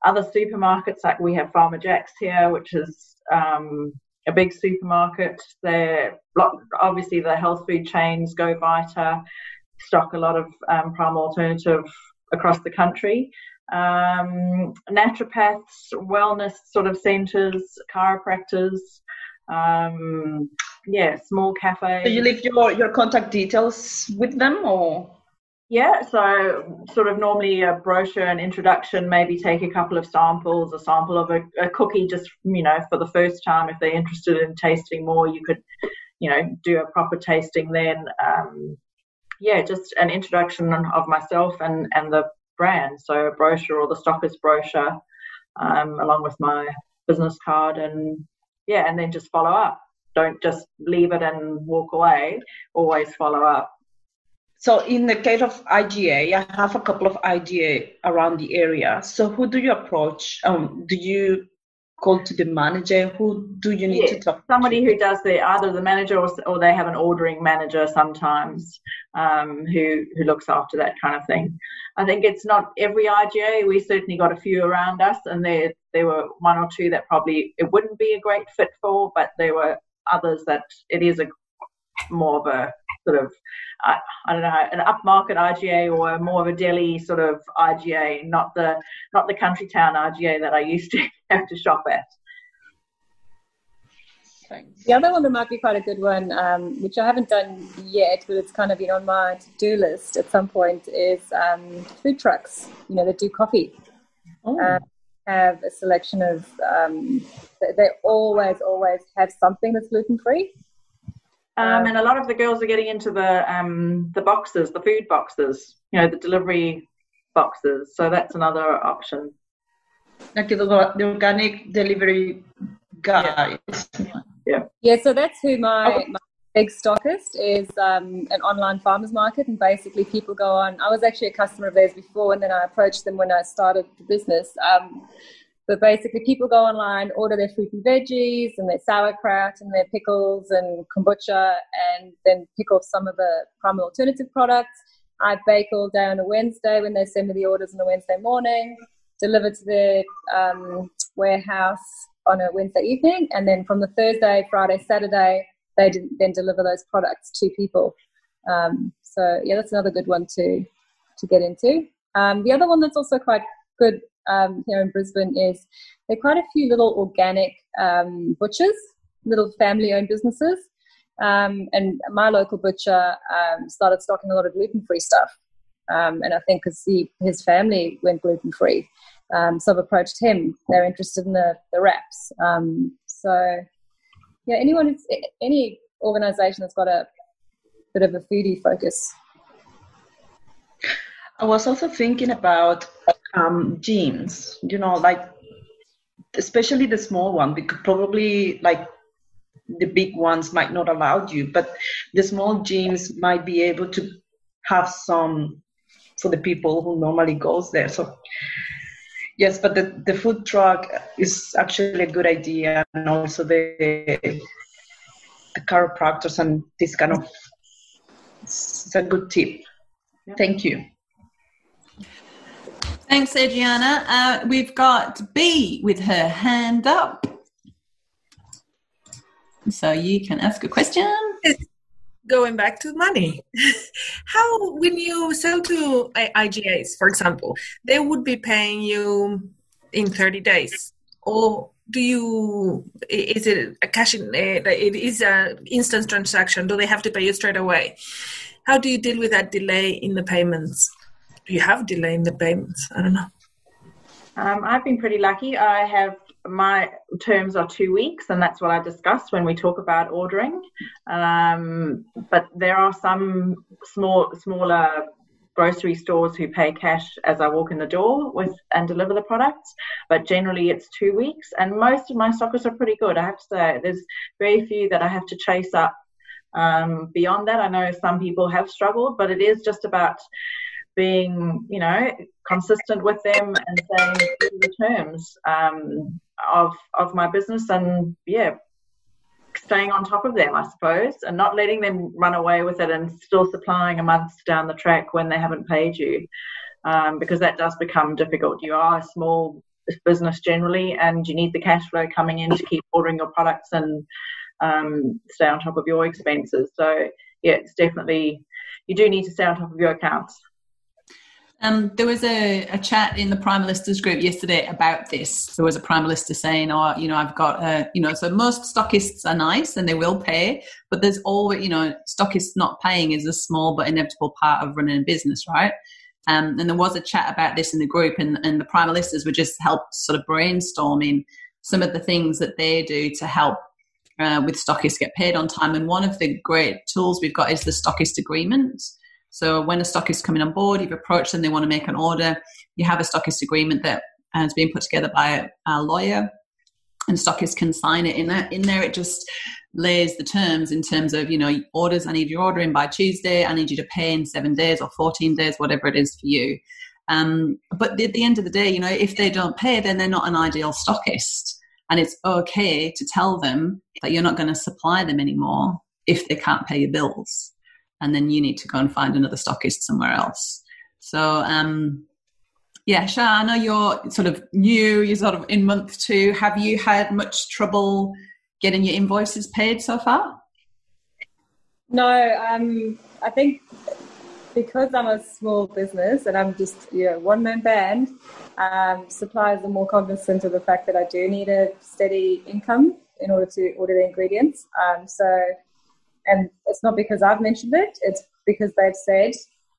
other supermarkets like we have Farmer Jack's here, which is um, a big supermarket. They're obviously the health food chains Go Vita stock a lot of um, primal alternative across the country. Um, naturopaths, wellness sort of centres, chiropractors, um, yeah, small cafes. Do you leave your, your contact details with them or? Yeah, so sort of normally a brochure, and introduction, maybe take a couple of samples, a sample of a, a, cookie just, you know, for the first time. If they're interested in tasting more, you could, you know, do a proper tasting then. Um, yeah, just an introduction of myself and, and the brand. So a brochure or the stockers brochure um, along with my business card and yeah, and then just follow up. Don't just leave it and walk away. Always follow up. So in the case of IGA, I have a couple of IGA around the area. So who do you approach? Um, do you call to the manager? Who do you need to talk? Somebody to? who does the either the manager or, or they have an ordering manager sometimes um, who who looks after that kind of thing. I think it's not every IGA. We certainly got a few around us, and there there were one or two that probably it wouldn't be a great fit for, but there were others that it is a more of a sort of I, I don't know an upmarket IGA or more of a deli sort of IGA, not the not the country town IGA that I used to have to shop at. Thanks. The other one that might be quite a good one, um, which I haven't done yet, but it's kind of been on my to-do list at some point, is um, food trucks. You know, that do coffee. Oh. Uh, have a selection of. Um, they always, always have something that's gluten free. Um, and a lot of the girls are getting into the um, the boxes, the food boxes, you know, the delivery boxes. So that's another option. Like the, the organic delivery guys. Yeah. Yeah. So that's who my, my big stockist is um, an online farmers market, and basically people go on. I was actually a customer of theirs before, and then I approached them when I started the business. But basically, people go online, order their fruity veggies and their sauerkraut and their pickles and kombucha, and then pick off some of the primal alternative products. I bake all day on a Wednesday when they send me the orders on a Wednesday morning, deliver to the um, warehouse on a Wednesday evening, and then from the Thursday, Friday, Saturday, they then deliver those products to people. Um, so yeah, that's another good one to to get into. Um, the other one that's also quite good um, here in Brisbane is there are quite a few little organic um, butchers, little family-owned businesses, um, and my local butcher um, started stocking a lot of gluten-free stuff. Um, and I think because his family went gluten-free, um, so I've approached him. They're interested in the, the wraps. so yeah, anyone, any organisation that's got a bit of a foodie focus I was also thinking about um, gyms, you know, like especially the small one, because probably like the big ones might not allow you, but the small gyms might be able to have some for the people who normally goes there. So yes, but the, the food truck is actually a good idea, and also the the chiropractors and this kind of it's a good tip. Thank you. Thanks, Adriana. Uh, we've got B with her hand up. So you can ask a question. Going back to money, how when you sell to IGAs, for example, they would be paying you in 30 days, or do you is it a cash in it is a instant transaction do they have to pay you straight away how do you deal with that delay in the payments you have delay in the payments i don't know um, i've been pretty lucky i have my terms are two weeks and that's what i discuss when we talk about ordering um, but there are some small smaller grocery stores who pay cash as I walk in the door with and deliver the products, but generally it's two weeks. And most of my stockers are pretty good. I have to say, there's very few that I have to chase up. Um, beyond that, I know some people have struggled, but it is just about being, you know, consistent with them and saying the terms um, of of my business, and yeah, staying on top of them, I suppose, and not letting them run away with it and still supplying a month down the track when they haven't paid you, um, because that does become difficult. You are a small business generally, and you need the cash flow coming in to keep ordering your products and um, stay on top of your expenses. So, yeah, it's definitely you do need to stay on top of your accounts. Um, there was a, a, chat in the Primalistas group yesterday about this. There was a Primalista saying, "Oh, you know, I've got, a, you know, so most stockists are nice and they will pay, but there's always, you know, stockists not paying is a small but inevitable part of running a business, right?" Um, and there was a chat about this in the group, and, and the Primalistas were just helped sort of brainstorming some of the things that they do to help uh, with stockists get paid on time. And one of the great tools we've got is the stockist agreement. So when a stockist is coming on board, you've approached them, they want to make an order, you have a stockist agreement that has been put together by a, lawyer, and stockists can sign it. In that, in there, it just lays the terms in terms of you know orders. I need your order in by Tuesday. I need you to pay in seven days or fourteen days, whatever it is for you. Um, but at the end of the day, you know, if they don't pay, then they're not an ideal stockist, and it's okay to tell them that you're not going to supply them anymore if they can't pay your bills and then you need to go and find another stockist somewhere else. So, um, yeah, Shah, I know you're sort of new, you're sort of in month two. Have you had much trouble getting your invoices paid so far? No, um, I think because I'm a small business and I'm just you know one man band, um, suppliers are more cognizant of the fact that I do need a steady income in order to order the ingredients. Um, so and it's not because I've mentioned it, it's because they've said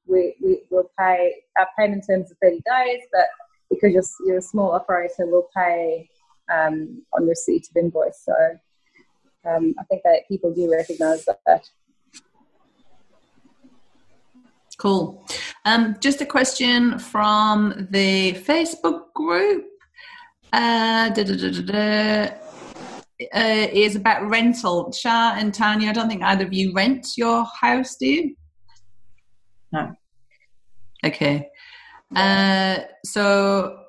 we, we will pay our payment terms of 30 days, but because you're, you're a small operator, we'll pay um, on receipt of invoice. So um, I think that people do recognise that. Cool. Um, just a question from the Facebook group. Uh, uh, is about rental. Shah and Tanya, I don't think either of you rent your house, do you? No. Okay. Uh, so,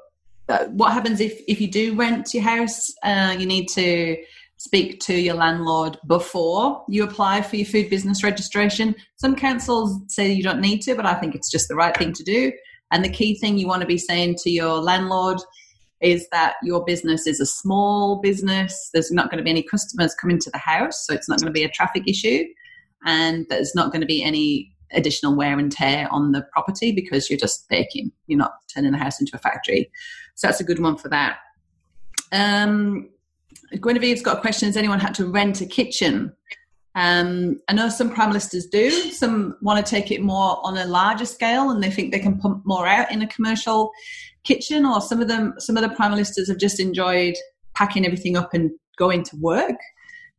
uh, what happens if, if you do rent your house? Uh, you need to speak to your landlord before you apply for your food business registration. Some councils say you don't need to, but I think it's just the right thing to do. And the key thing you want to be saying to your landlord is that your business is a small business. There's not going to be any customers coming to the house, so it's not going to be a traffic issue. And there's not going to be any additional wear and tear on the property because you're just baking. You're not turning the house into a factory. So that's a good one for that. Um, Guinevere's got a question Has anyone had to rent a kitchen? Um, I know some primalistas do. Some want to take it more on a larger scale and they think they can pump more out in a commercial kitchen, or some of them, some of the primalistas have just enjoyed packing everything up and going to work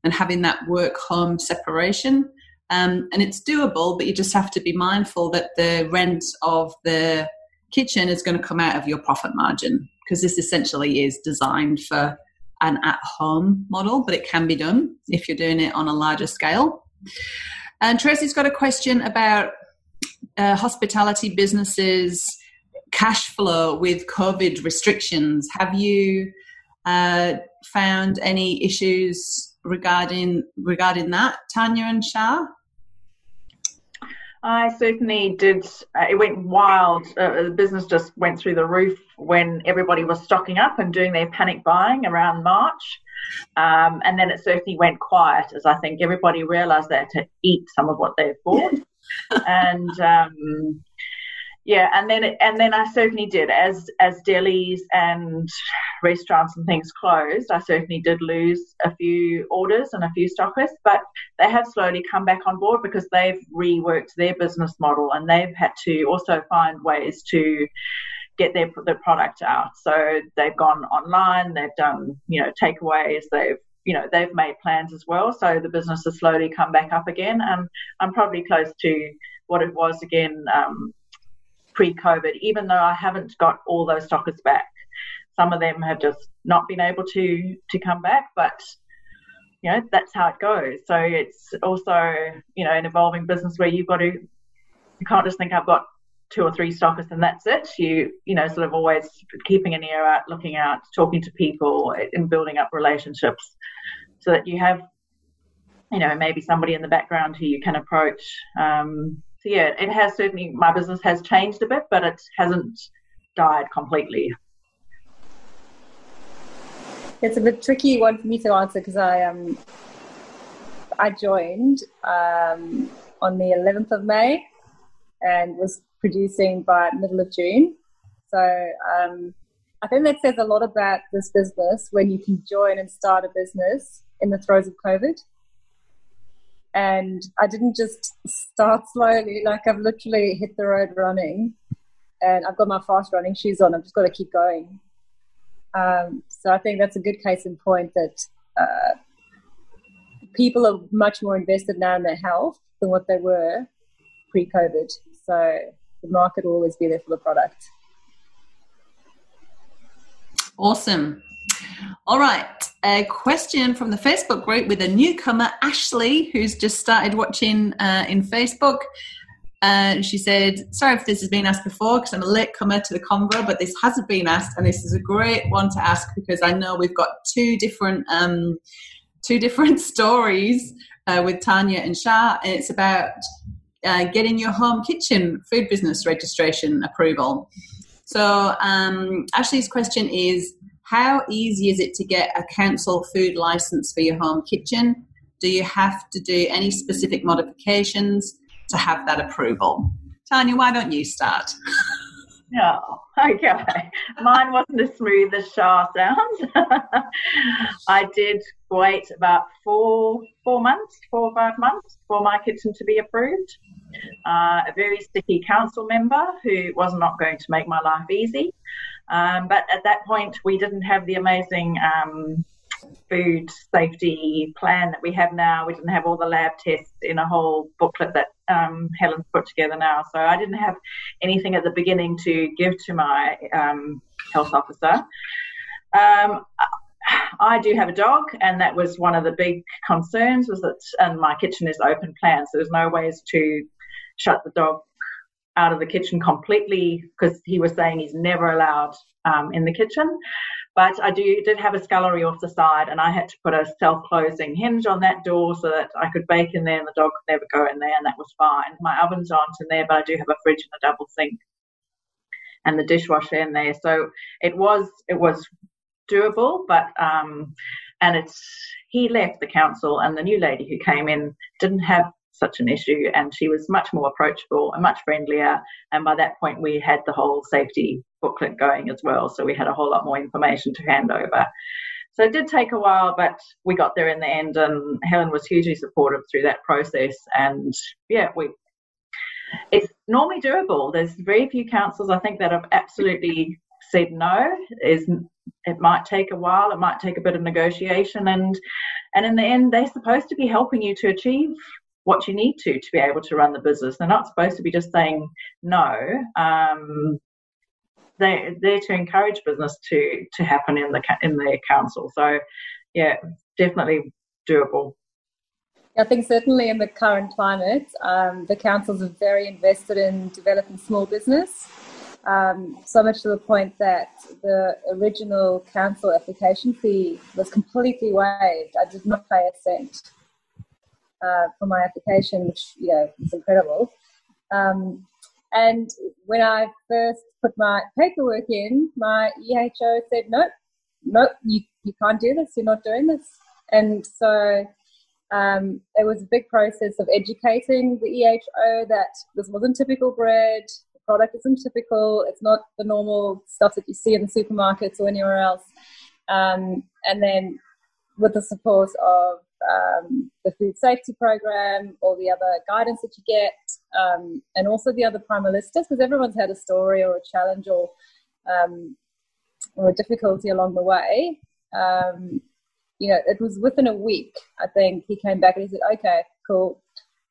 and having that work home separation. Um, and it's doable, but you just have to be mindful that the rent of the kitchen is going to come out of your profit margin because this essentially is designed for an at home model, but it can be done if you're doing it on a larger scale. And Tracy's got a question about uh, hospitality businesses cash flow with COVID restrictions. Have you uh, found any issues regarding regarding that, Tanya and Shah? I certainly did. Uh, it went wild. Uh, the business just went through the roof when everybody was stocking up and doing their panic buying around March. Um, and then it certainly went quiet as I think everybody realized they had to eat some of what they'd bought. and um, yeah, and then and then I certainly did as as delis and restaurants and things closed. I certainly did lose a few orders and a few stockists, but they have slowly come back on board because they've reworked their business model and they've had to also find ways to get their the product out. So they've gone online, they've done you know takeaways, they've you know they've made plans as well. So the business has slowly come back up again, and I'm probably close to what it was again. Um, pre-COVID, even though I haven't got all those stockers back. Some of them have just not been able to to come back, but you know that's how it goes. So it's also you know an evolving business where you've got to you can't just think I've got two or three stockers and that's it. You you know sort of always keeping an ear out, looking out, talking to people, and building up relationships, so that you have you know maybe somebody in the background who you can approach. Um, so yeah, it has certainly my business has changed a bit, but it hasn't died completely. It's a bit tricky one for me to answer because I um I joined um, on the 11th of May and was producing by middle of June. So um, I think that says a lot about this business when you can join and start a business in the throes of COVID and I didn't just start slowly. Like I've literally hit the road running, and I've got my fast running shoes on. I've just got to keep going. Um, so I think that's a good case in point that uh, people are much more invested now in their health than what they were pre-COVID. So the market will always be there for the product. Awesome. All right. A question from the Facebook group with a newcomer, Ashley, who's just started watching uh, in Facebook. Uh, she said, Sorry if this has been asked before because I'm a late comer to the convo, but this hasn't been asked, and this is a great one to ask because I know we've got two different um, two different stories uh, with Tanya and Shah, and it's about uh, getting your home kitchen food business registration approval. So um, Ashley's question is how easy is it to get a council food license for your home kitchen? Do you have to do any specific modifications to have that approval? Tanya, why don't you start? No, okay. Mine wasn't as smooth as Shah sounds. I did wait about four four months, four or five months for my kitchen to be approved. Uh, a very sticky council member who was not going to make my life easy. Um, but at that point, we didn't have the amazing um, food safety plan that we have now. We didn't have all the lab tests in a whole booklet that um, Helen's put together now. So I didn't have anything at the beginning to give to my um, health officer. Um, I do have a dog, and that was one of the big concerns. Was that, and my kitchen is open plan, so there's no ways to shut the dog out of the kitchen completely because he was saying he's never allowed um, in the kitchen. But I do did have a scullery off the side, and I had to put a self-closing hinge on that door so that I could bake in there, and the dog could never go in there, and that was fine. My ovens aren't in there, but I do have a fridge and a double sink, and the dishwasher in there. So it was it was doable, but um, and it's he left the council, and the new lady who came in didn't have such an issue and she was much more approachable and much friendlier. And by that point we had the whole safety booklet going as well so we had a whole lot more information to hand over. So it did take a while but we got there in the end and helen was hugely supportive through that process. And yeah we it's normally doable. There's very few councils i think that have absolutely said no. Is it might take a while it might take a bit of negotiation and and in the end they're supposed to be helping you to achieve what you need to to be able to run the business. They're not supposed to be just saying no. Um, they they're to encourage business to to happen in the in the council. So yeah, definitely doable. I think certainly in the current climate, um, the councils are very invested in developing small business. Um, so much to the point that the original council application fee was completely waived. I did not pay a cent uh, for my application, which you know is incredible. Um, and when I first put my paperwork in, my EHO said, "Nope, nope, you you can't do this. You're not doing this." And so um, it was a big process of educating the EHO that this wasn't typical bread. The product isn't typical. It's not the normal stuff that you see in the supermarkets or anywhere else. Um, and then with the support of um, the food safety program, all the other guidance that you get, um, and also the other primalistas, because everyone's had a story or a challenge or um, or a difficulty along the way. Um, you know, it was within a week. I think he came back and he said, "Okay, cool,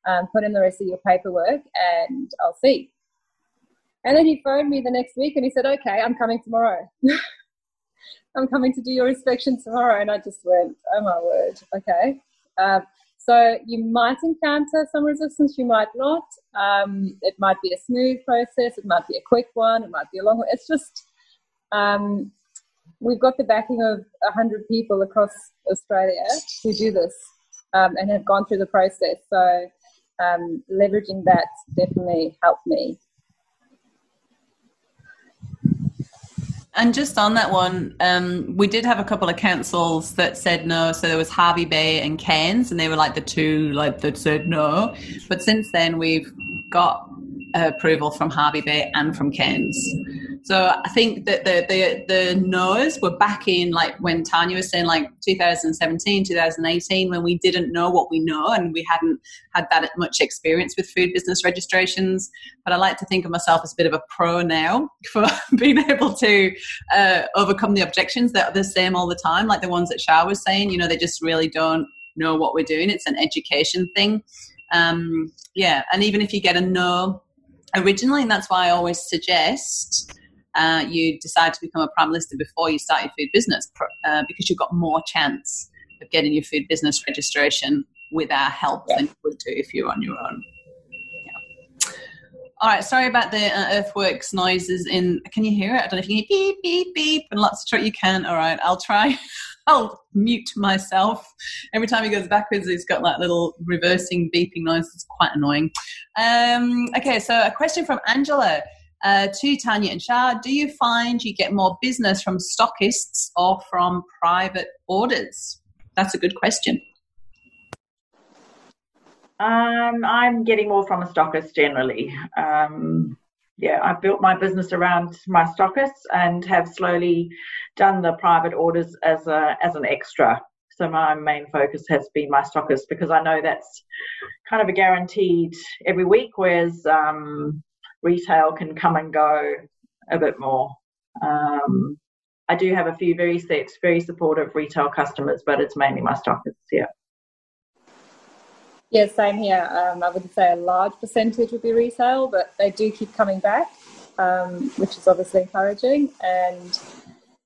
um, put in the rest of your paperwork, and I'll see." And then he phoned me the next week and he said, "Okay, I'm coming tomorrow." I'm coming to do your inspection tomorrow. And I just went, oh my word, okay. Um, so you might encounter some resistance, you might not. Um, it might be a smooth process, it might be a quick one, it might be a long one. It's just, um, we've got the backing of 100 people across Australia who do this um, and have gone through the process. So um, leveraging that definitely helped me. And just on that one, um, we did have a couple of councils that said no. So there was Hervey Bay and Cairns, and they were like the two like that said no. But since then, we've got approval from Hervey Bay and from Cairns. So I think that the the the no's were back in like when Tanya was saying like 2017, 2018 when we didn't know what we know and we hadn't had that much experience with food business registrations. But I like to think of myself as a bit of a pro now for being able to uh, overcome the objections that are the same all the time, like the ones that Shah was saying. You know, they just really don't know what we're doing. It's an education thing. Um, yeah, and even if you get a no originally, and that's why I always suggest uh, you decide to become a primalista before you start your food business uh, because you've got more chance of getting your food business registration with our help yeah. than you would do if you're on your own. All right, sorry about the uh, earthworks noises. In can you hear it? I don't know if you can beep beep beep and lots of truck. You can. All right, I'll try. I'll mute myself. Every time he goes backwards, he's got that little reversing beeping noise. It's quite annoying. Um, okay, so a question from Angela uh, to Tanya and Shah. Do you find you get more business from stockists or from private orders? That's a good question. Um, I'm getting more from a stockist generally. Um, yeah, I've built my business around my stockists and have slowly done the private orders as a as an extra. So my main focus has been my stockists because I know that's kind of a guaranteed every week, whereas um, retail can come and go a bit more. Um, I do have a few very set, very supportive retail customers, but it's mainly my stockists. Yeah. Yeah, same here. Um, I wouldn't say a large percentage would be retail, but they do keep coming back, um, which is obviously encouraging. And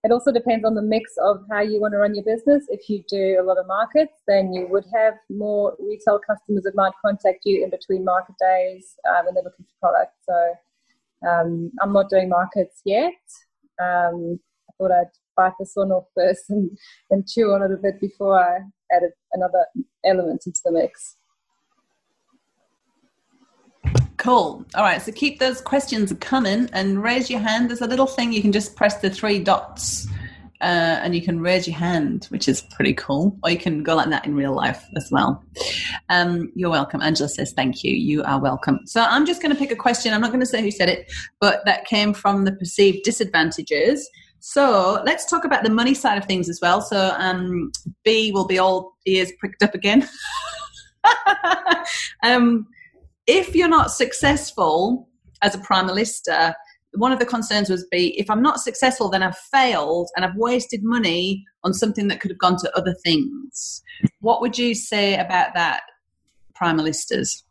it also depends on the mix of how you want to run your business. If you do a lot of markets, then you would have more retail customers that might contact you in between market days uh, when they're looking for products. So um, I'm not doing markets yet. Um, I thought I'd bite this one off first and, and chew on it a bit before I added another element into the mix. Cool. All right. So keep those questions coming and raise your hand. There's a little thing you can just press the three dots uh, and you can raise your hand, which is pretty cool. Or you can go like that in real life as well. Um, you're welcome. Angela says, thank you. You are welcome. So I'm just going to pick a question. I'm not going to say who said it, but that came from the perceived disadvantages. So let's talk about the money side of things as well. So um, B will be all ears pricked up again. um, if you're not successful as a primalista, one of the concerns was be if I'm not successful, then I've failed and I've wasted money on something that could have gone to other things. What would you say about that, primalistas?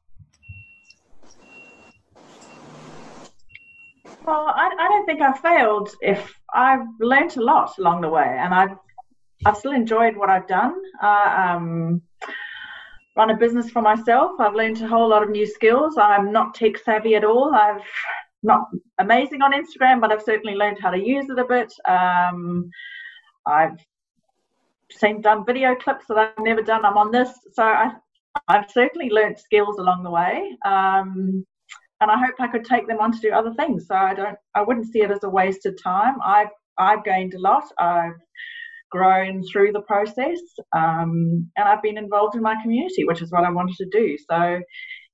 Well, I, I don't think I failed. If I've learnt a lot along the way, and I've I've still enjoyed what I've done. Uh, um, run a business for myself. I've learned a whole lot of new skills. I'm not tech savvy at all. I've not amazing on Instagram, but I've certainly learned how to use it a bit. Um, I've seen done video clips that I've never done. I'm on this, so I, have certainly learned skills along the way. Um, and I hope I could take them on to do other things. So I don't, I wouldn't see it as a wasted time. I've I've gained a lot. I've grown through the process, um, and I've been involved in my community, which is what I wanted to do. So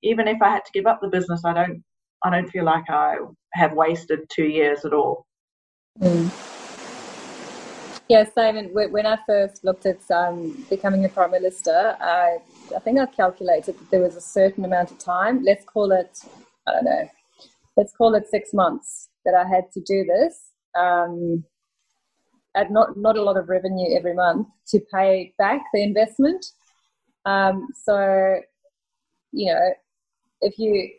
even if I had to give up the business, I don't I don't feel like I have wasted two years at all. Mm. Yeah, Simon. When I first looked at um, becoming a primalista, I I think I calculated that there was a certain amount of time. Let's call it I don't know. Let's call it six months that I had to do this. Um, at not not a lot of revenue every month to pay back the investment. Um, so, you know, if you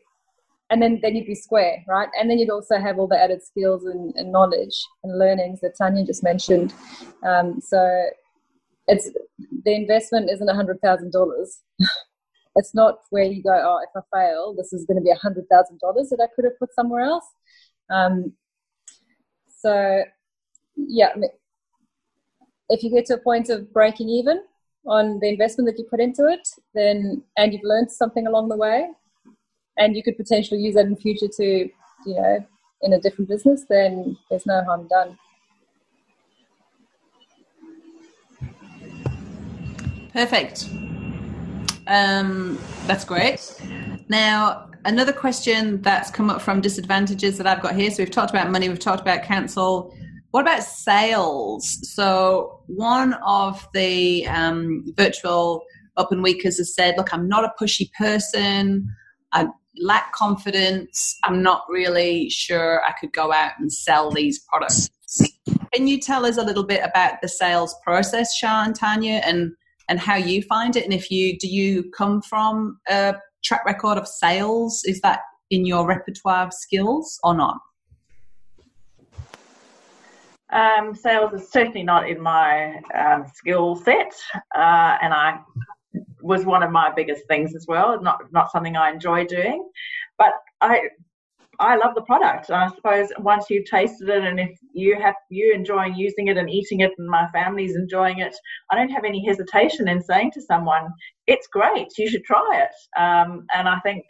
and then then you'd be square, right? And then you'd also have all the added skills and, and knowledge and learnings that Tanya just mentioned. Um, so, it's the investment isn't a hundred thousand dollars. It's not where you go, oh, if I fail, this is going to be a hundred thousand dollars that I could have put somewhere else. Um, so, yeah, if you get to a point of breaking even on the investment that you put into it, then and you've learned something along the way, and you could potentially use that in future to, you know, in a different business, then there's no harm done. Perfect. Um, that's great. Now, another question that's come up from disadvantages that I've got here. So we've talked about money, we've talked about cancel, what about sales? So one of the um, virtual open weekers has said, "Look, I'm not a pushy person. I lack confidence. I'm not really sure I could go out and sell these products." Can you tell us a little bit about the sales process, Shah and Tanya, and and how you find it? And if you do, you come from a track record of sales? Is that in your repertoire of skills or not? Um, sales is certainly not in my um, skill set, uh, and I was one of my biggest things as well. Not not something I enjoy doing, but I I love the product. I suppose once you've tasted it, and if you have you enjoying using it and eating it, and my family's enjoying it, I don't have any hesitation in saying to someone, "It's great. You should try it." Um, and I think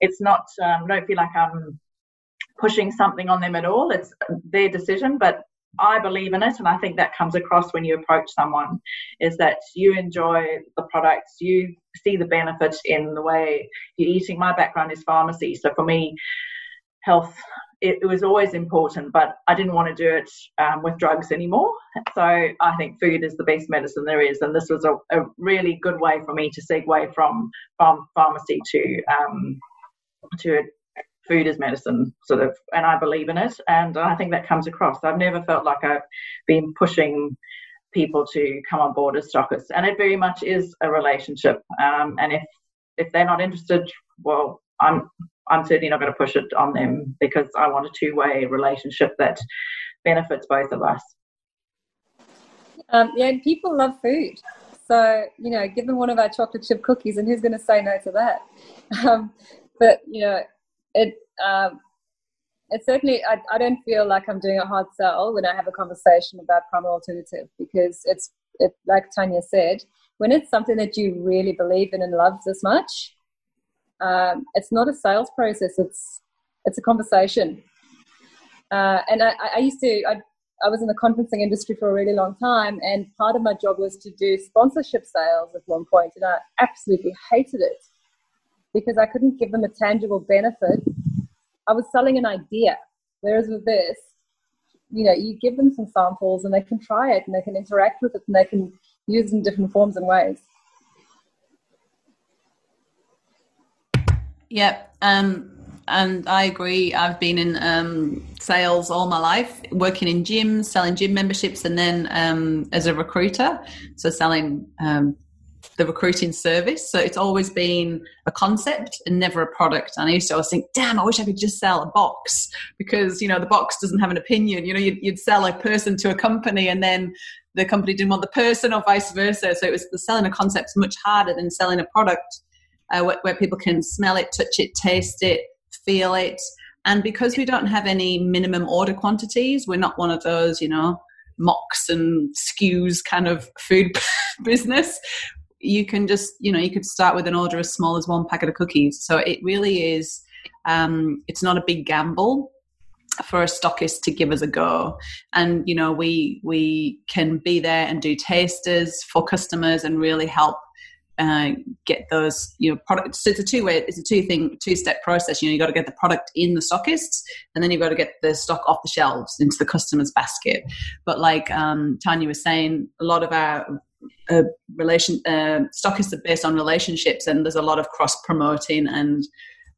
it's not. Um, don't feel like I'm pushing something on them at all. It's their decision, but I believe in it, and I think that comes across when you approach someone is that you enjoy the products, you see the benefit in the way you're eating. My background is pharmacy, so for me, health it, it was always important, but I didn't want to do it um, with drugs anymore. So I think food is the best medicine there is, and this was a, a really good way for me to segue from from pharmacy to um, to food is medicine sort of and i believe in it and i think that comes across. I've never felt like i've been pushing people to come on board as stockists and it very much is a relationship um, and if if they're not interested well i'm i'm certainly not going to push it on them because i want a two-way relationship that benefits both of us. Um, yeah and people love food. So you know give them one of our chocolate chip cookies and who's going to say no to that? Um, but you know it um, it's certainly I, I don't feel like I'm doing a hard sell when I have a conversation about primal alternative because it's it like Tanya said, when it's something that you really believe in and love this much, um, it's not a sales process. It's it's a conversation. Uh, and I, I used to I, I was in the conferencing industry for a really long time, and part of my job was to do sponsorship sales at one point, and I absolutely hated it because I couldn't give them a tangible benefit. I was selling an idea, whereas with this, you know, you give them some samples and they can try it and they can interact with it and they can use it in different forms and ways. Yep. Um, and I agree. I've been in um, sales all my life, working in gyms, selling gym memberships, and then um, as a recruiter, so selling um, the recruiting service. So it's always been a concept and never a product. And I used to always think, damn, I wish I could just sell a box because, you know, the box doesn't have an opinion. You know, you'd, you'd sell a person to a company and then the company didn't want the person or vice versa. So it was the selling a concept much harder than selling a product uh, where, where people can smell it, touch it, taste it, feel it. And because we don't have any minimum order quantities, we're not one of those, you know, MOQs and SKUs kind of food business you can just you know you could start with an order as small as one packet of cookies. So it really is um, it's not a big gamble for a stockist to give us a go. And you know we we can be there and do tasters for customers and really help uh, get those you know products so it's a two way it's a two thing two step process. You know you got to get the product in the stockists and then you've got to get the stock off the shelves into the customer's basket. But like um, tanya was saying a lot of our a relation uh, stockists are based on relationships and there's a lot of cross promoting and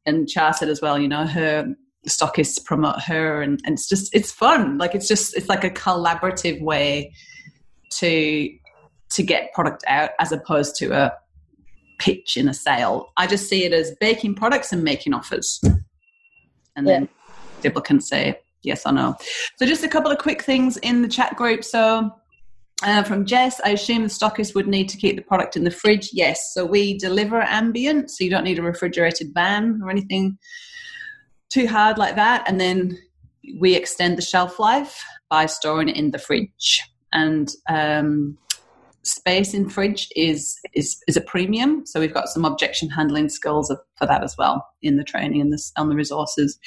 and Char said as well you know her stockists promote her and, and it's just it's fun. Like it's just it's like a collaborative way to to get product out as opposed to a pitch in a sale. I just see it as baking products and making offers. And then people can say yes or no. So just a couple of quick things in the chat group. So uh, from Jess, I assume the stockist would need to keep the product in the fridge. Yes, so we deliver ambient, so you don't need a refrigerated van or anything too hard like that. And then we extend the shelf life by storing it in the fridge. And um, space in fridge is, is is a premium, so we've got some objection handling skills for that as well in the training and the, on the resources.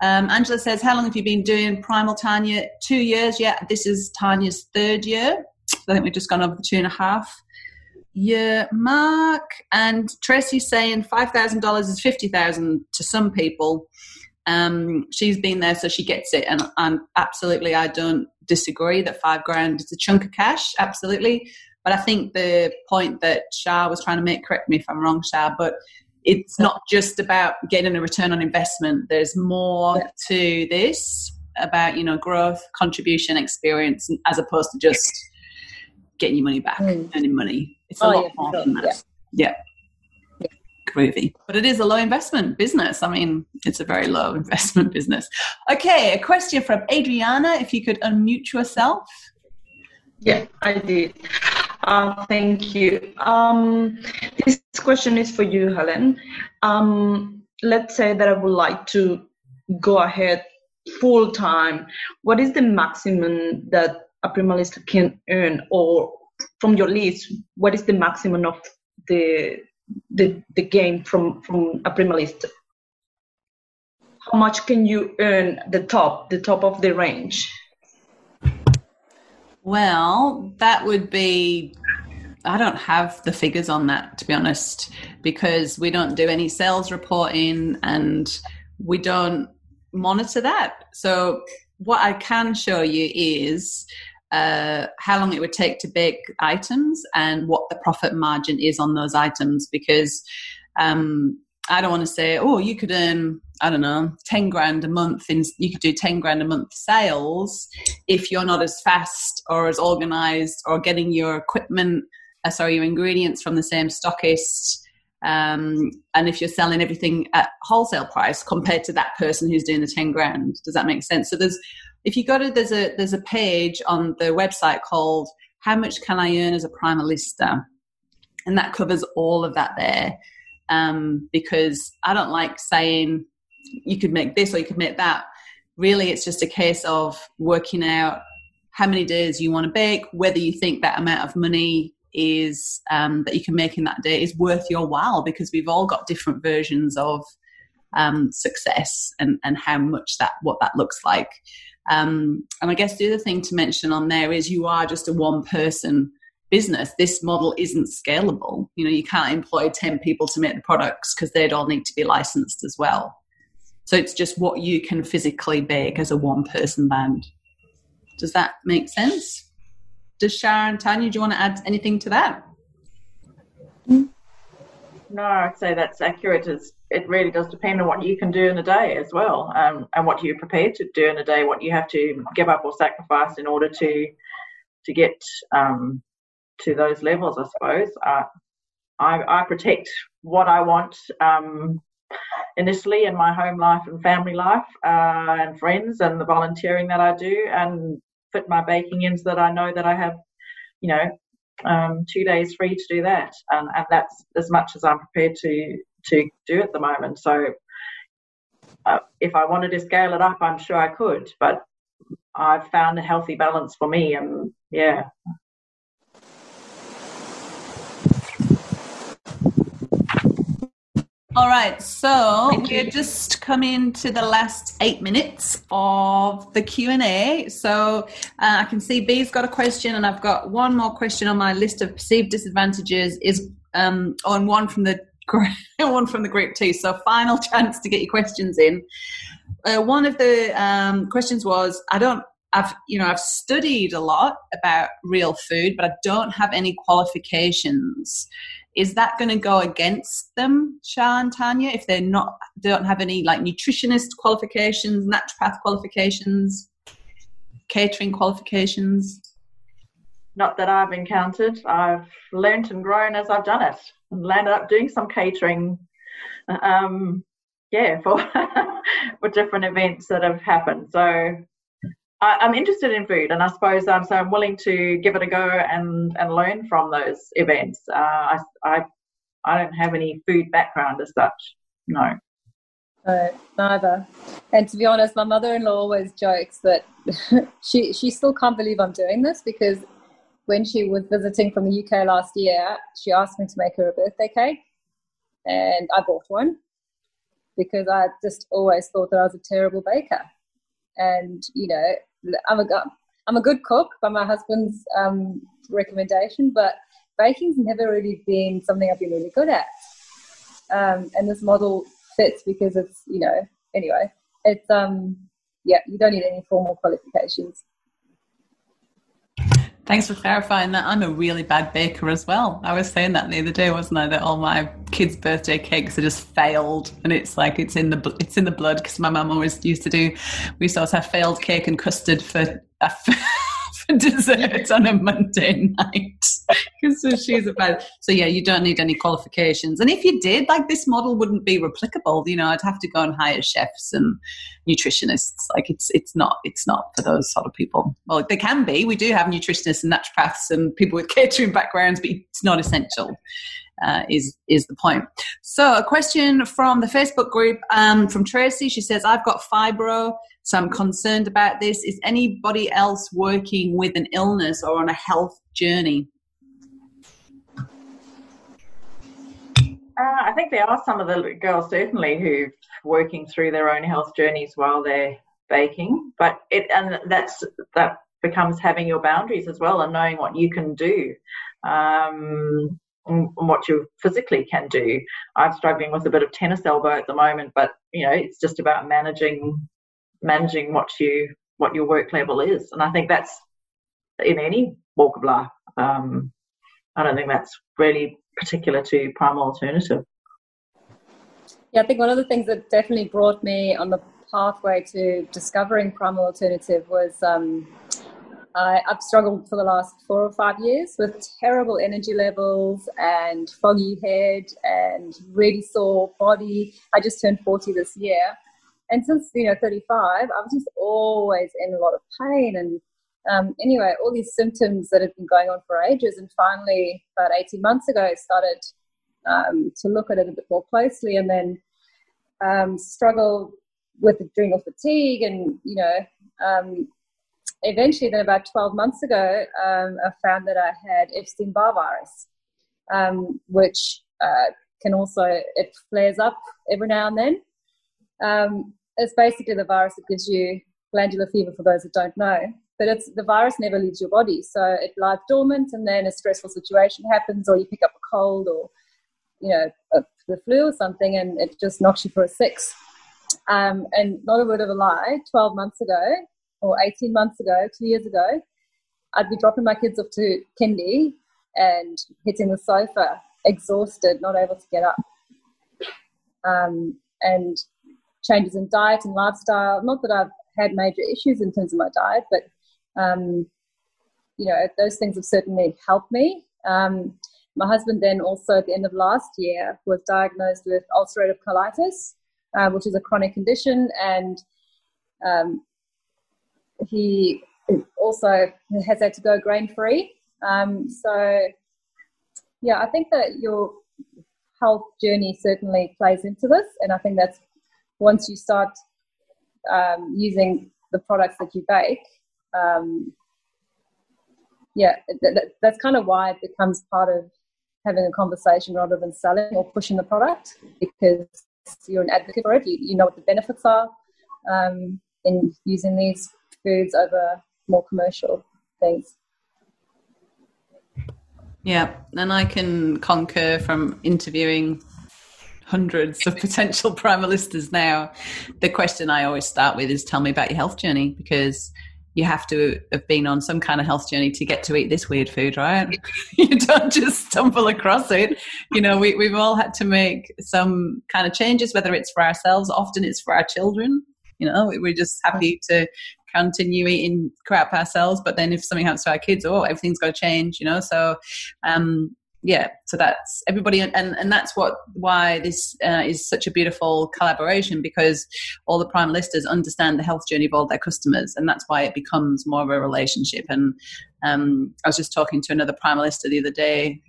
Um, Angela says, "How long have you been doing Primal Tanya? Two years. Yeah, this is Tanya's third year. I think we've just gone over the two and a half year mark. And Tracy's saying five thousand dollars is fifty thousand to some people. Um, she's been there, so she gets it, and, and absolutely, I don't disagree that five grand is a chunk of cash. Absolutely, but I think the point that Shah was trying to make, correct me if I'm wrong, Shah, but it's not just about getting a return on investment. There's more yeah. to this about you know growth, contribution, experience, as opposed to just getting your money back, mm. earning money. It's a oh, lot yeah, more sure. than that. Yeah. yeah. Groovy. But it is a low investment business. I mean, it's a very low investment business. Okay, a question from Adriana. If you could unmute yourself. Yeah, I did. Uh, thank you. Um, this question is for you, Helen. Um, let's say that I would like to go ahead full time. What is the maximum that a primalist can earn or from your list what is the maximum of the the, the gain from from a primalist how much can you earn the top the top of the range well that would be I don't have the figures on that to be honest because we don't do any sales reporting and we don't monitor that. So what I can show you is uh, how long it would take to bake items and what the profit margin is on those items because um, I don't want to say, oh, you could earn, I don't know, 10 grand a month, and you could do 10 grand a month sales if you're not as fast or as organized or getting your equipment, uh, sorry, your ingredients from the same stockist. Um, and if you're selling everything at wholesale price compared to that person who's doing the 10 grand, does that make sense? So there's if you go to there's a there's a page on the website called "How much can I earn as a primalista," and that covers all of that there. Um, because I don't like saying you could make this or you could make that. really it's just a case of working out how many days you want to bake, whether you think that amount of money is um, that you can make in that day is worth your while because we've all got different versions of um, success and, and how much that what that looks like. Um, and I guess the other thing to mention on there is you are just a one person business. This model isn't scalable. You know, you can't employ 10 people to make the products because they'd all need to be licensed as well. So it's just what you can physically bake as a one person band. Does that make sense? Does Sharon, Tanya, do you want to add anything to that? No, I'd say that's accurate. It's, it really does depend on what you can do in a day as well, um, and what you're prepared to do in a day, what you have to give up or sacrifice in order to to get um, to those levels. I suppose uh, I, I protect what I want um, initially in my home life and family life, uh, and friends, and the volunteering that I do, and fit my baking in so that I know that I have, you know, um, two days free to do that, and, and that's as much as I'm prepared to to do at the moment. So, uh, if I wanted to scale it up, I'm sure I could, but I've found a healthy balance for me, and yeah. All right, so we're just coming to the last eight minutes of the Q and A. So uh, I can see B's got a question, and I've got one more question on my list of perceived disadvantages. Is um, on one from the one from the group too. So final chance to get your questions in. Uh, one of the um, questions was, I don't. I've you know I've studied a lot about real food, but I don't have any qualifications is that going to go against them, Shah Tanya, if they're not don't have any like nutritionist qualifications, naturopath qualifications, catering qualifications? Not that I've encountered. I've learnt and grown as I've done it, and landed up doing some catering. Um, yeah, for for different events that have happened. So I, am interested in food, and I suppose um, so. I'm willing to give it a go and and learn from those events. Uh, I, I I don't have any food background as such. No. No, neither. And to be honest, my mother-in-law always jokes that she she still can't believe I'm doing this because when she was visiting from the UK last year, she asked me to make her a birthday cake, and I bought one because I just always thought that I was a terrible baker. And you know, I'm a I'm a good cook by my husband's um, recommendation, but baking's never really been something I've been really good at. Um, and this model fits because it's you know anyway it's um yeah you don't need any formal qualifications. Thanks for clarifying that. I'm a really bad baker as well. I was saying that the other day, wasn't I? That all my kids' birthday cakes are just failed, and it's like it's in the it's in the blood because my mum always used to do. We used to always have failed cake and custard for. Uh, for dessert on a Monday night because so she's a bad. So yeah, you don't need any qualifications, and if you did, like this model wouldn't be replicable. You know, I'd have to go and hire chefs and nutritionists. Like it's it's not it's not for those sort of people. Well, they can be. We do have nutritionists and naturopaths and people with catering backgrounds, but it's not essential. Uh, is is the point. So, a question from the Facebook group um, from Tracy. She says, "I've got fibro, so I'm concerned about this. Is anybody else working with an illness or on a health journey?" Uh, I think there are some of the girls certainly who are working through their own health journeys while they're baking, but it and that's that becomes having your boundaries as well and knowing what you can do. Um, and what you physically can do. I'm struggling with a bit of tennis elbow at the moment, but you know, it's just about managing managing what you what your work level is, and I think that's in any walk of life. Um, I don't think that's really particular to primal alternative. Yeah, I think one of the things that definitely brought me on the pathway to discovering primal alternative was um, I, have struggled for the last four or five years with terrible energy levels and foggy head and really sore body. I just turned 40 this year. And since, you know, 35, I was just always in a lot of pain. And um, anyway, all these symptoms that had been going on for ages. And finally, about 18 months ago, I started um, to look at it a bit more closely and then um, struggled with adrenal fatigue, and you know, um, eventually, then about 12 months ago, um, I found that I had Epstein Barr virus, um, which uh, can also it flares up every now and then. Um, it's basically the virus that gives you glandular fever for those that don't know. But it's the virus never leaves your body, so it lies dormant, and then a stressful situation happens, or you pick up a cold, or you know a, the flu or something, and it just knocks you for a six. Um, and not a word of a lie, 12 months ago, or 18 months ago, two years ago, I'd be dropping my kids off to kindy and hitting the sofa, exhausted, not able to get up. Um, and changes in diet and lifestyle. Not that I've had major issues in terms of my diet, but um, you know those things have certainly helped me. Um, my husband then also at the end of last year was diagnosed with ulcerative colitis, uh, which is a chronic condition, and um, he also has had to go grain free. Um, so yeah, I think that your health journey certainly plays into this, and I think that's once you start um, using the products that you bake, um, yeah, th- th- that's kind of why it becomes part of having a conversation rather than selling or pushing the product because you're an advocate for it. You, you know what the benefits are um, in using these foods over more commercial things. Yeah, and I can concur from interviewing hundreds of potential prime primalistas now. The question I always start with is tell me about your health journey because you have to have been on some kind of health journey to get to eat this weird food, right? you don't just stumble across it. You know, we, we've all had to make some kind of changes, whether it's for ourselves, often it's for our children. You know, we're just happy to continue eating crap ourselves, but then if something happens to our kids, oh, everything's got to change, you know? So, um, yeah, so that's everybody, and and that's what why this uh, is such a beautiful collaboration because all the prime primalistas understand the health journey of all their customers, and that's why it becomes more of a relationship. And um, I was just talking to another prime primalista the other day,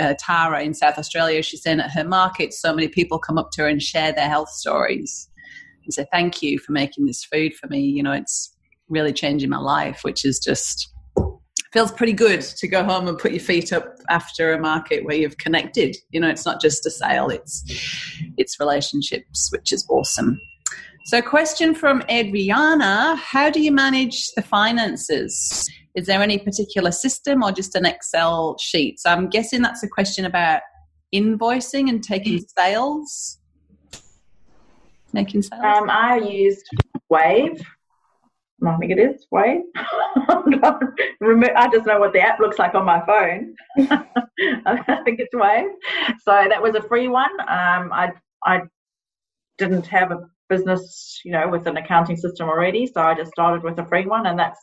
uh, Tara in South Australia. She's saying at her market, so many people come up to her and share their health stories and say, "Thank you for making this food for me." You know, it's really changing my life, which is just feels pretty good to go home and put your feet up after a market where you've connected. You know, it's not just a sale; it's it's relationships, which is awesome. So, question from Adriana: How do you manage the finances? Is there any particular system or just an Excel sheet? So, I'm guessing that's a question about invoicing and taking sales. Making sales. Um, I used Wave I think it is Wave. I just know what the app looks like on my phone. I think it's Wave. So that was a free one. Um, I I didn't have a business, you know, with an accounting system already, so I just started with a free one, and that's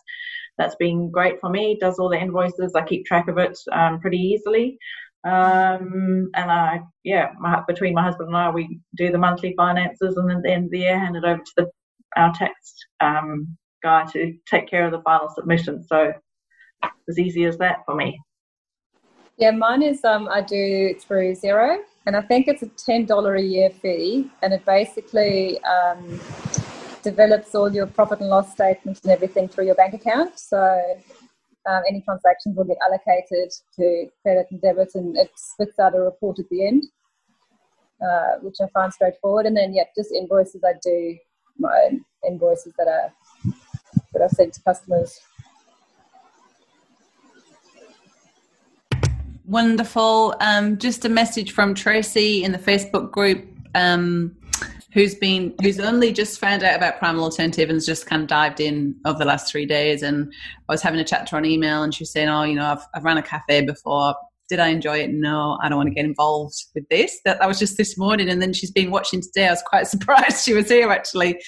that's been great for me. It does all the invoices. I keep track of it um, pretty easily. Um, and I, yeah, my, between my husband and I, we do the monthly finances, and then at the end of the year, hand it over to the, our tax um, guy to take care of the final submission. So as easy as that for me. Yeah, mine is um, I do through Xero, and I think it's a ten dollar a year fee, and it basically um, develops all your profit and loss statements and everything through your bank account. So um, any transactions will get allocated to credit and debit, and it spits out a report at the end, uh, which I find straightforward. And then yeah, just invoices. I do my own invoices that are that I sent to customers. Wonderful. Um, just a message from Tracy in the Facebook group, um, who's been who's only just found out about Primal Alternative and has just kind of dived in over the last three days. And I was having a chat to her on email, and she was saying, "Oh, you know, I've, I've run a cafe before. Did I enjoy it? No, I don't want to get involved with this. That, that was just this morning. And then she's been watching today. I was quite surprised she was here actually.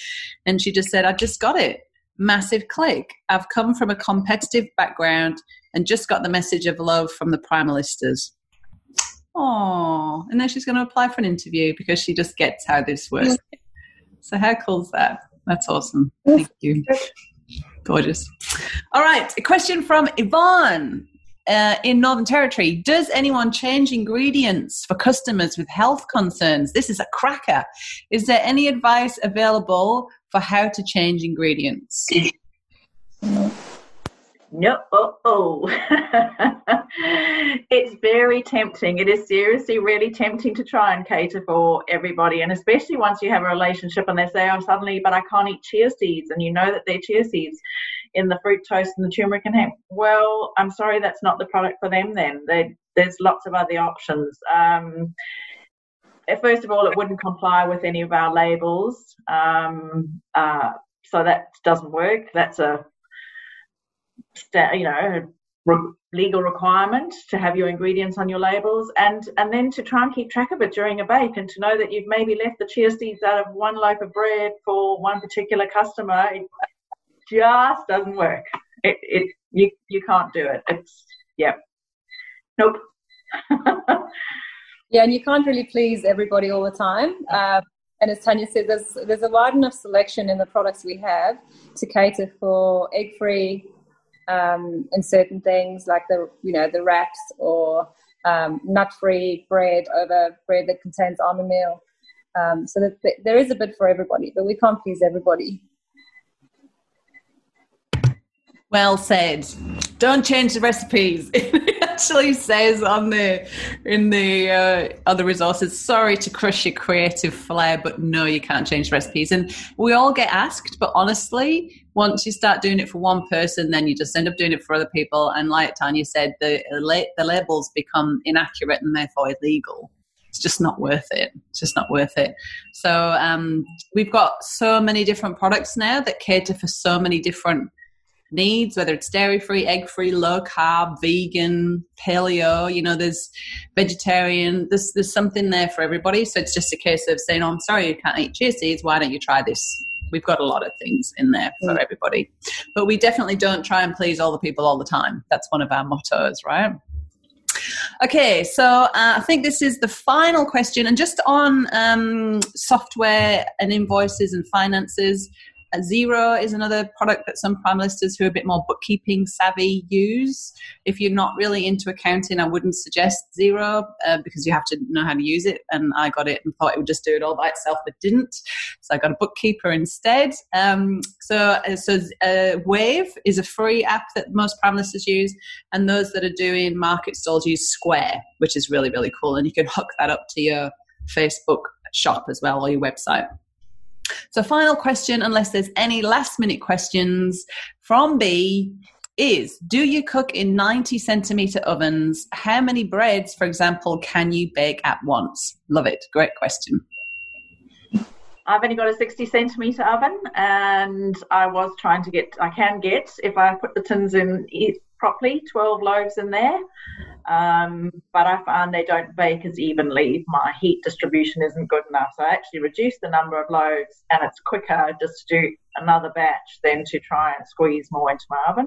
And she just said, I just got it massive click. I've come from a competitive background and just got the message of love from the primalistas. Oh, and then she's going to apply for an interview because she just gets how this works. So how cool is that? That's awesome. Thank you. Gorgeous. All right, a question from Yvonne. Uh, in Northern Territory. Does anyone change ingredients for customers with health concerns? This is a cracker. Is there any advice available for how to change ingredients? No, oh, oh. it's very tempting. It is seriously really tempting to try and cater for everybody, and especially once you have a relationship and they say, "Oh, suddenly, but I can't eat chia seeds," and you know that they're chia seeds in the fruit toast and the turmeric and hemp. Well, I'm sorry, that's not the product for them. Then they, there's lots of other options. Um, first of all, it wouldn't comply with any of our labels, um, uh, so that doesn't work. That's a you know legal requirement to have your ingredients on your labels and and then to try and keep track of it during a bake and to know that you've maybe left the chia seeds out of one loaf of bread for one particular customer just doesn't work. It, it you you can't do it. It's yeah. Nope. Yeah and you can't really please everybody all the time. Uh, and as Tanya said, there's there's a wide enough selection in the products we have to cater for egg-free, um, and certain things like the you know the wraps or um, nut-free bread over bread that contains almond meal. Um, so that there is a bit for everybody, but we can't please everybody. Well said. Don't change the recipes. it actually says on the in the uh, other resources. Sorry to crush your creative flair, but no, you can't change recipes. And we all get asked, but honestly, once you start doing it for one person, then you just end up doing it for other people. And like Tanya said, the the labels become inaccurate and therefore illegal it's just not worth it. It's just not worth it. So um, we've got so many different products now that cater for so many different needs, whether it's dairy free, egg free, low carb, vegan, paleo, you know, there's vegetarian, there's, there's something there for everybody. So it's just a case of saying, oh, I'm sorry, you can't eat chia seeds. Why don't you try this? We've got a lot of things in there for mm. everybody. But we definitely don't try and please all the people all the time. That's one of our mottos, right? Okay, so uh, I think this is the final question. And just on um, software and invoices and finances, Xero is another product that some primalistas who are a bit more bookkeeping savvy use. If you're not really into accounting, I wouldn't suggest Xero uh, because you have to know how to use it. And I got it and thought it would just do it all by itself, but didn't. So I got a bookkeeper instead. Um, so uh, so uh, Wave is a free app that most primalistas use, and those that are doing market stalls use Square, which is really really cool. And you can hook that up to your Facebook shop as well or your website. So, final question, unless there's any last minute questions from B, is do you cook in 90 centimeter ovens? How many breads, for example, can you bake at once? Love it. Great question. I've only got a 60 centimeter oven, and I was trying to get, I can get, if I put the tins in properly, 12 loaves in there. Um, but I find they don't bake as evenly. My heat distribution isn't good enough. So I actually reduce the number of loaves, and it's quicker just to do another batch than to try and squeeze more into my oven.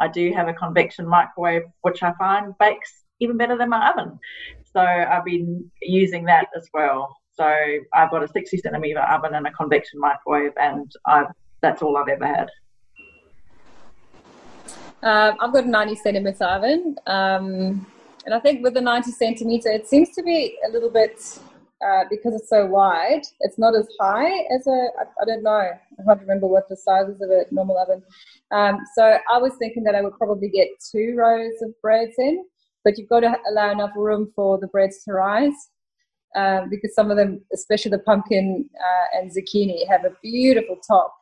I do have a convection microwave, which I find bakes even better than my oven. So I've been using that as well. So I've got a 60 centimeter oven and a convection microwave, and I've, that's all I've ever had. Um, I've got a 90 centimeter oven. Um, and I think with the 90 centimeter, it seems to be a little bit, uh, because it's so wide, it's not as high as a, I, I don't know, I can't remember what the size is of a normal oven. Um, so I was thinking that I would probably get two rows of breads in, but you've got to allow enough room for the breads to rise. Um, because some of them, especially the pumpkin uh, and zucchini, have a beautiful top.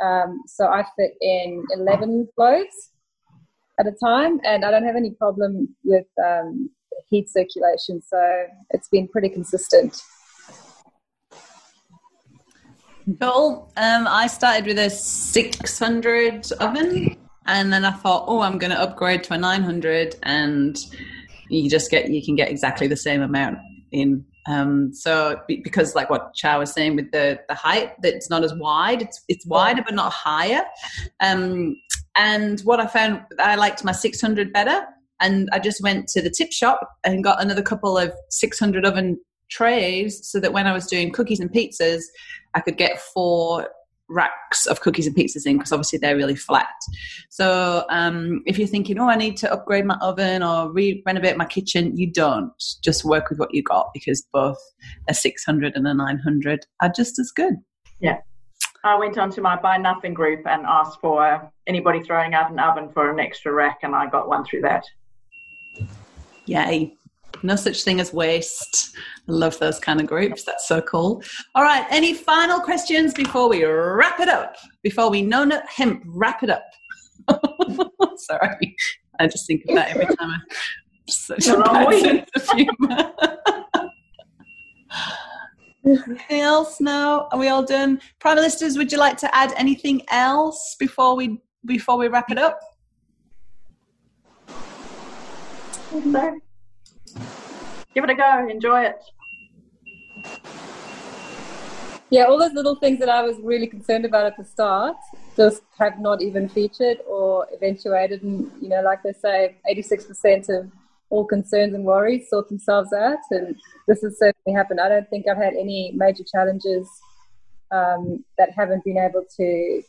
Um, so I fit in 11 loaves at a time, and I don't have any problem with um, heat circulation. So it's been pretty consistent. Cool. Um, I started with a 600 oven, and then I thought, oh, I'm going to upgrade to a 900, and you just get you can get exactly the same amount in. Um, so because like what Cha was saying with the the height, that it's not as wide. It's it's wider but not higher. Um, and what I found, I liked my 600 better. And I just went to the tip shop and got another couple of 600 oven trays so that when I was doing cookies and pizzas, I could get four racks of cookies and pizzas in because obviously they're really flat. So um, if you're thinking, oh, I need to upgrade my oven or re- renovate my kitchen, you don't. Just work with what you got because both a 600 and a 900 are just as good. Yeah. I went onto my Buy Nothing group and asked for anybody throwing out an oven for an extra rack, and I got one through that. Yay. No such thing as waste. I love those kind of groups. That's so cool. All right. Any final questions before we wrap it up? Before we no no hemp wrap it up. Sorry. I just think of that every time I such a bad sense of humor. Anything else? No. Are we all done? Primalistas, would you like to add anything else before we before we wrap it up? So, give it a go. Enjoy it. Yeah, all those little things that I was really concerned about at the start just have not even featured or eventuated. And, you know, like they say, 86% of all concerns and worries sort themselves out. And this has certainly happened. I don't think I've had any major challenges um, that haven't been able to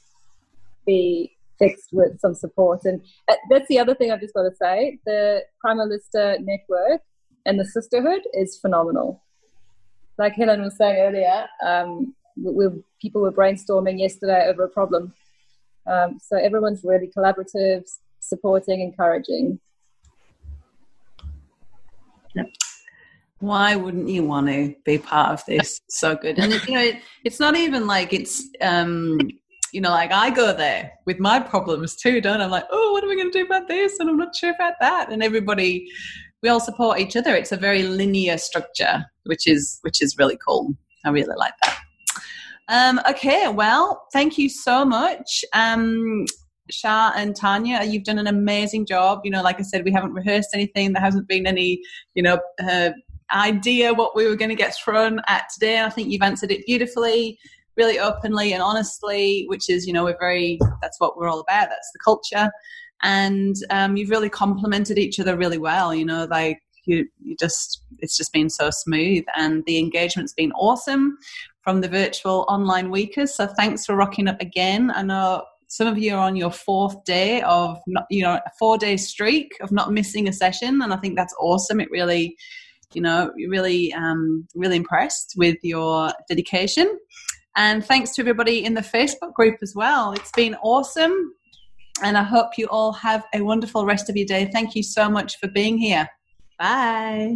be fixed with some support. And uh, that's the other thing I've just got to say. The Primalista network and the sisterhood is phenomenal. Like Helen was saying earlier, um, we, people were brainstorming yesterday over a problem. Um, so everyone's really collaborative, supporting, encouraging. Yep. Why wouldn't you want to be part of this? so good, and you know, it, it's not even like it's um, you know, like I go there with my problems too, don't I? I'm like, oh, what are we going to do about this? And I'm not sure about that. And everybody, we all support each other. It's a very linear structure, which is which is really cool. I really like that. Um, okay, well, thank you so much. Um, Shah and Tanya, you've done an amazing job. You know, like I said, we haven't rehearsed anything. There hasn't been any, you know, uh, idea what we were going to get thrown at today. I think you've answered it beautifully, really openly and honestly, which is, you know, we're very, that's what we're all about. That's the culture. And um, you've really complemented each other really well. You know, like you, you just, it's just been so smooth and the engagement's been awesome from the virtual online weekers. So thanks for rocking up again. I know some of you are on your fourth day of not, you know a four day streak of not missing a session and i think that's awesome. It really you know really um, really impressed with your dedication. And thanks to everybody in the facebook group as well. It's been awesome and i hope you all have a wonderful rest of your day. Thank you so much for being here. Bye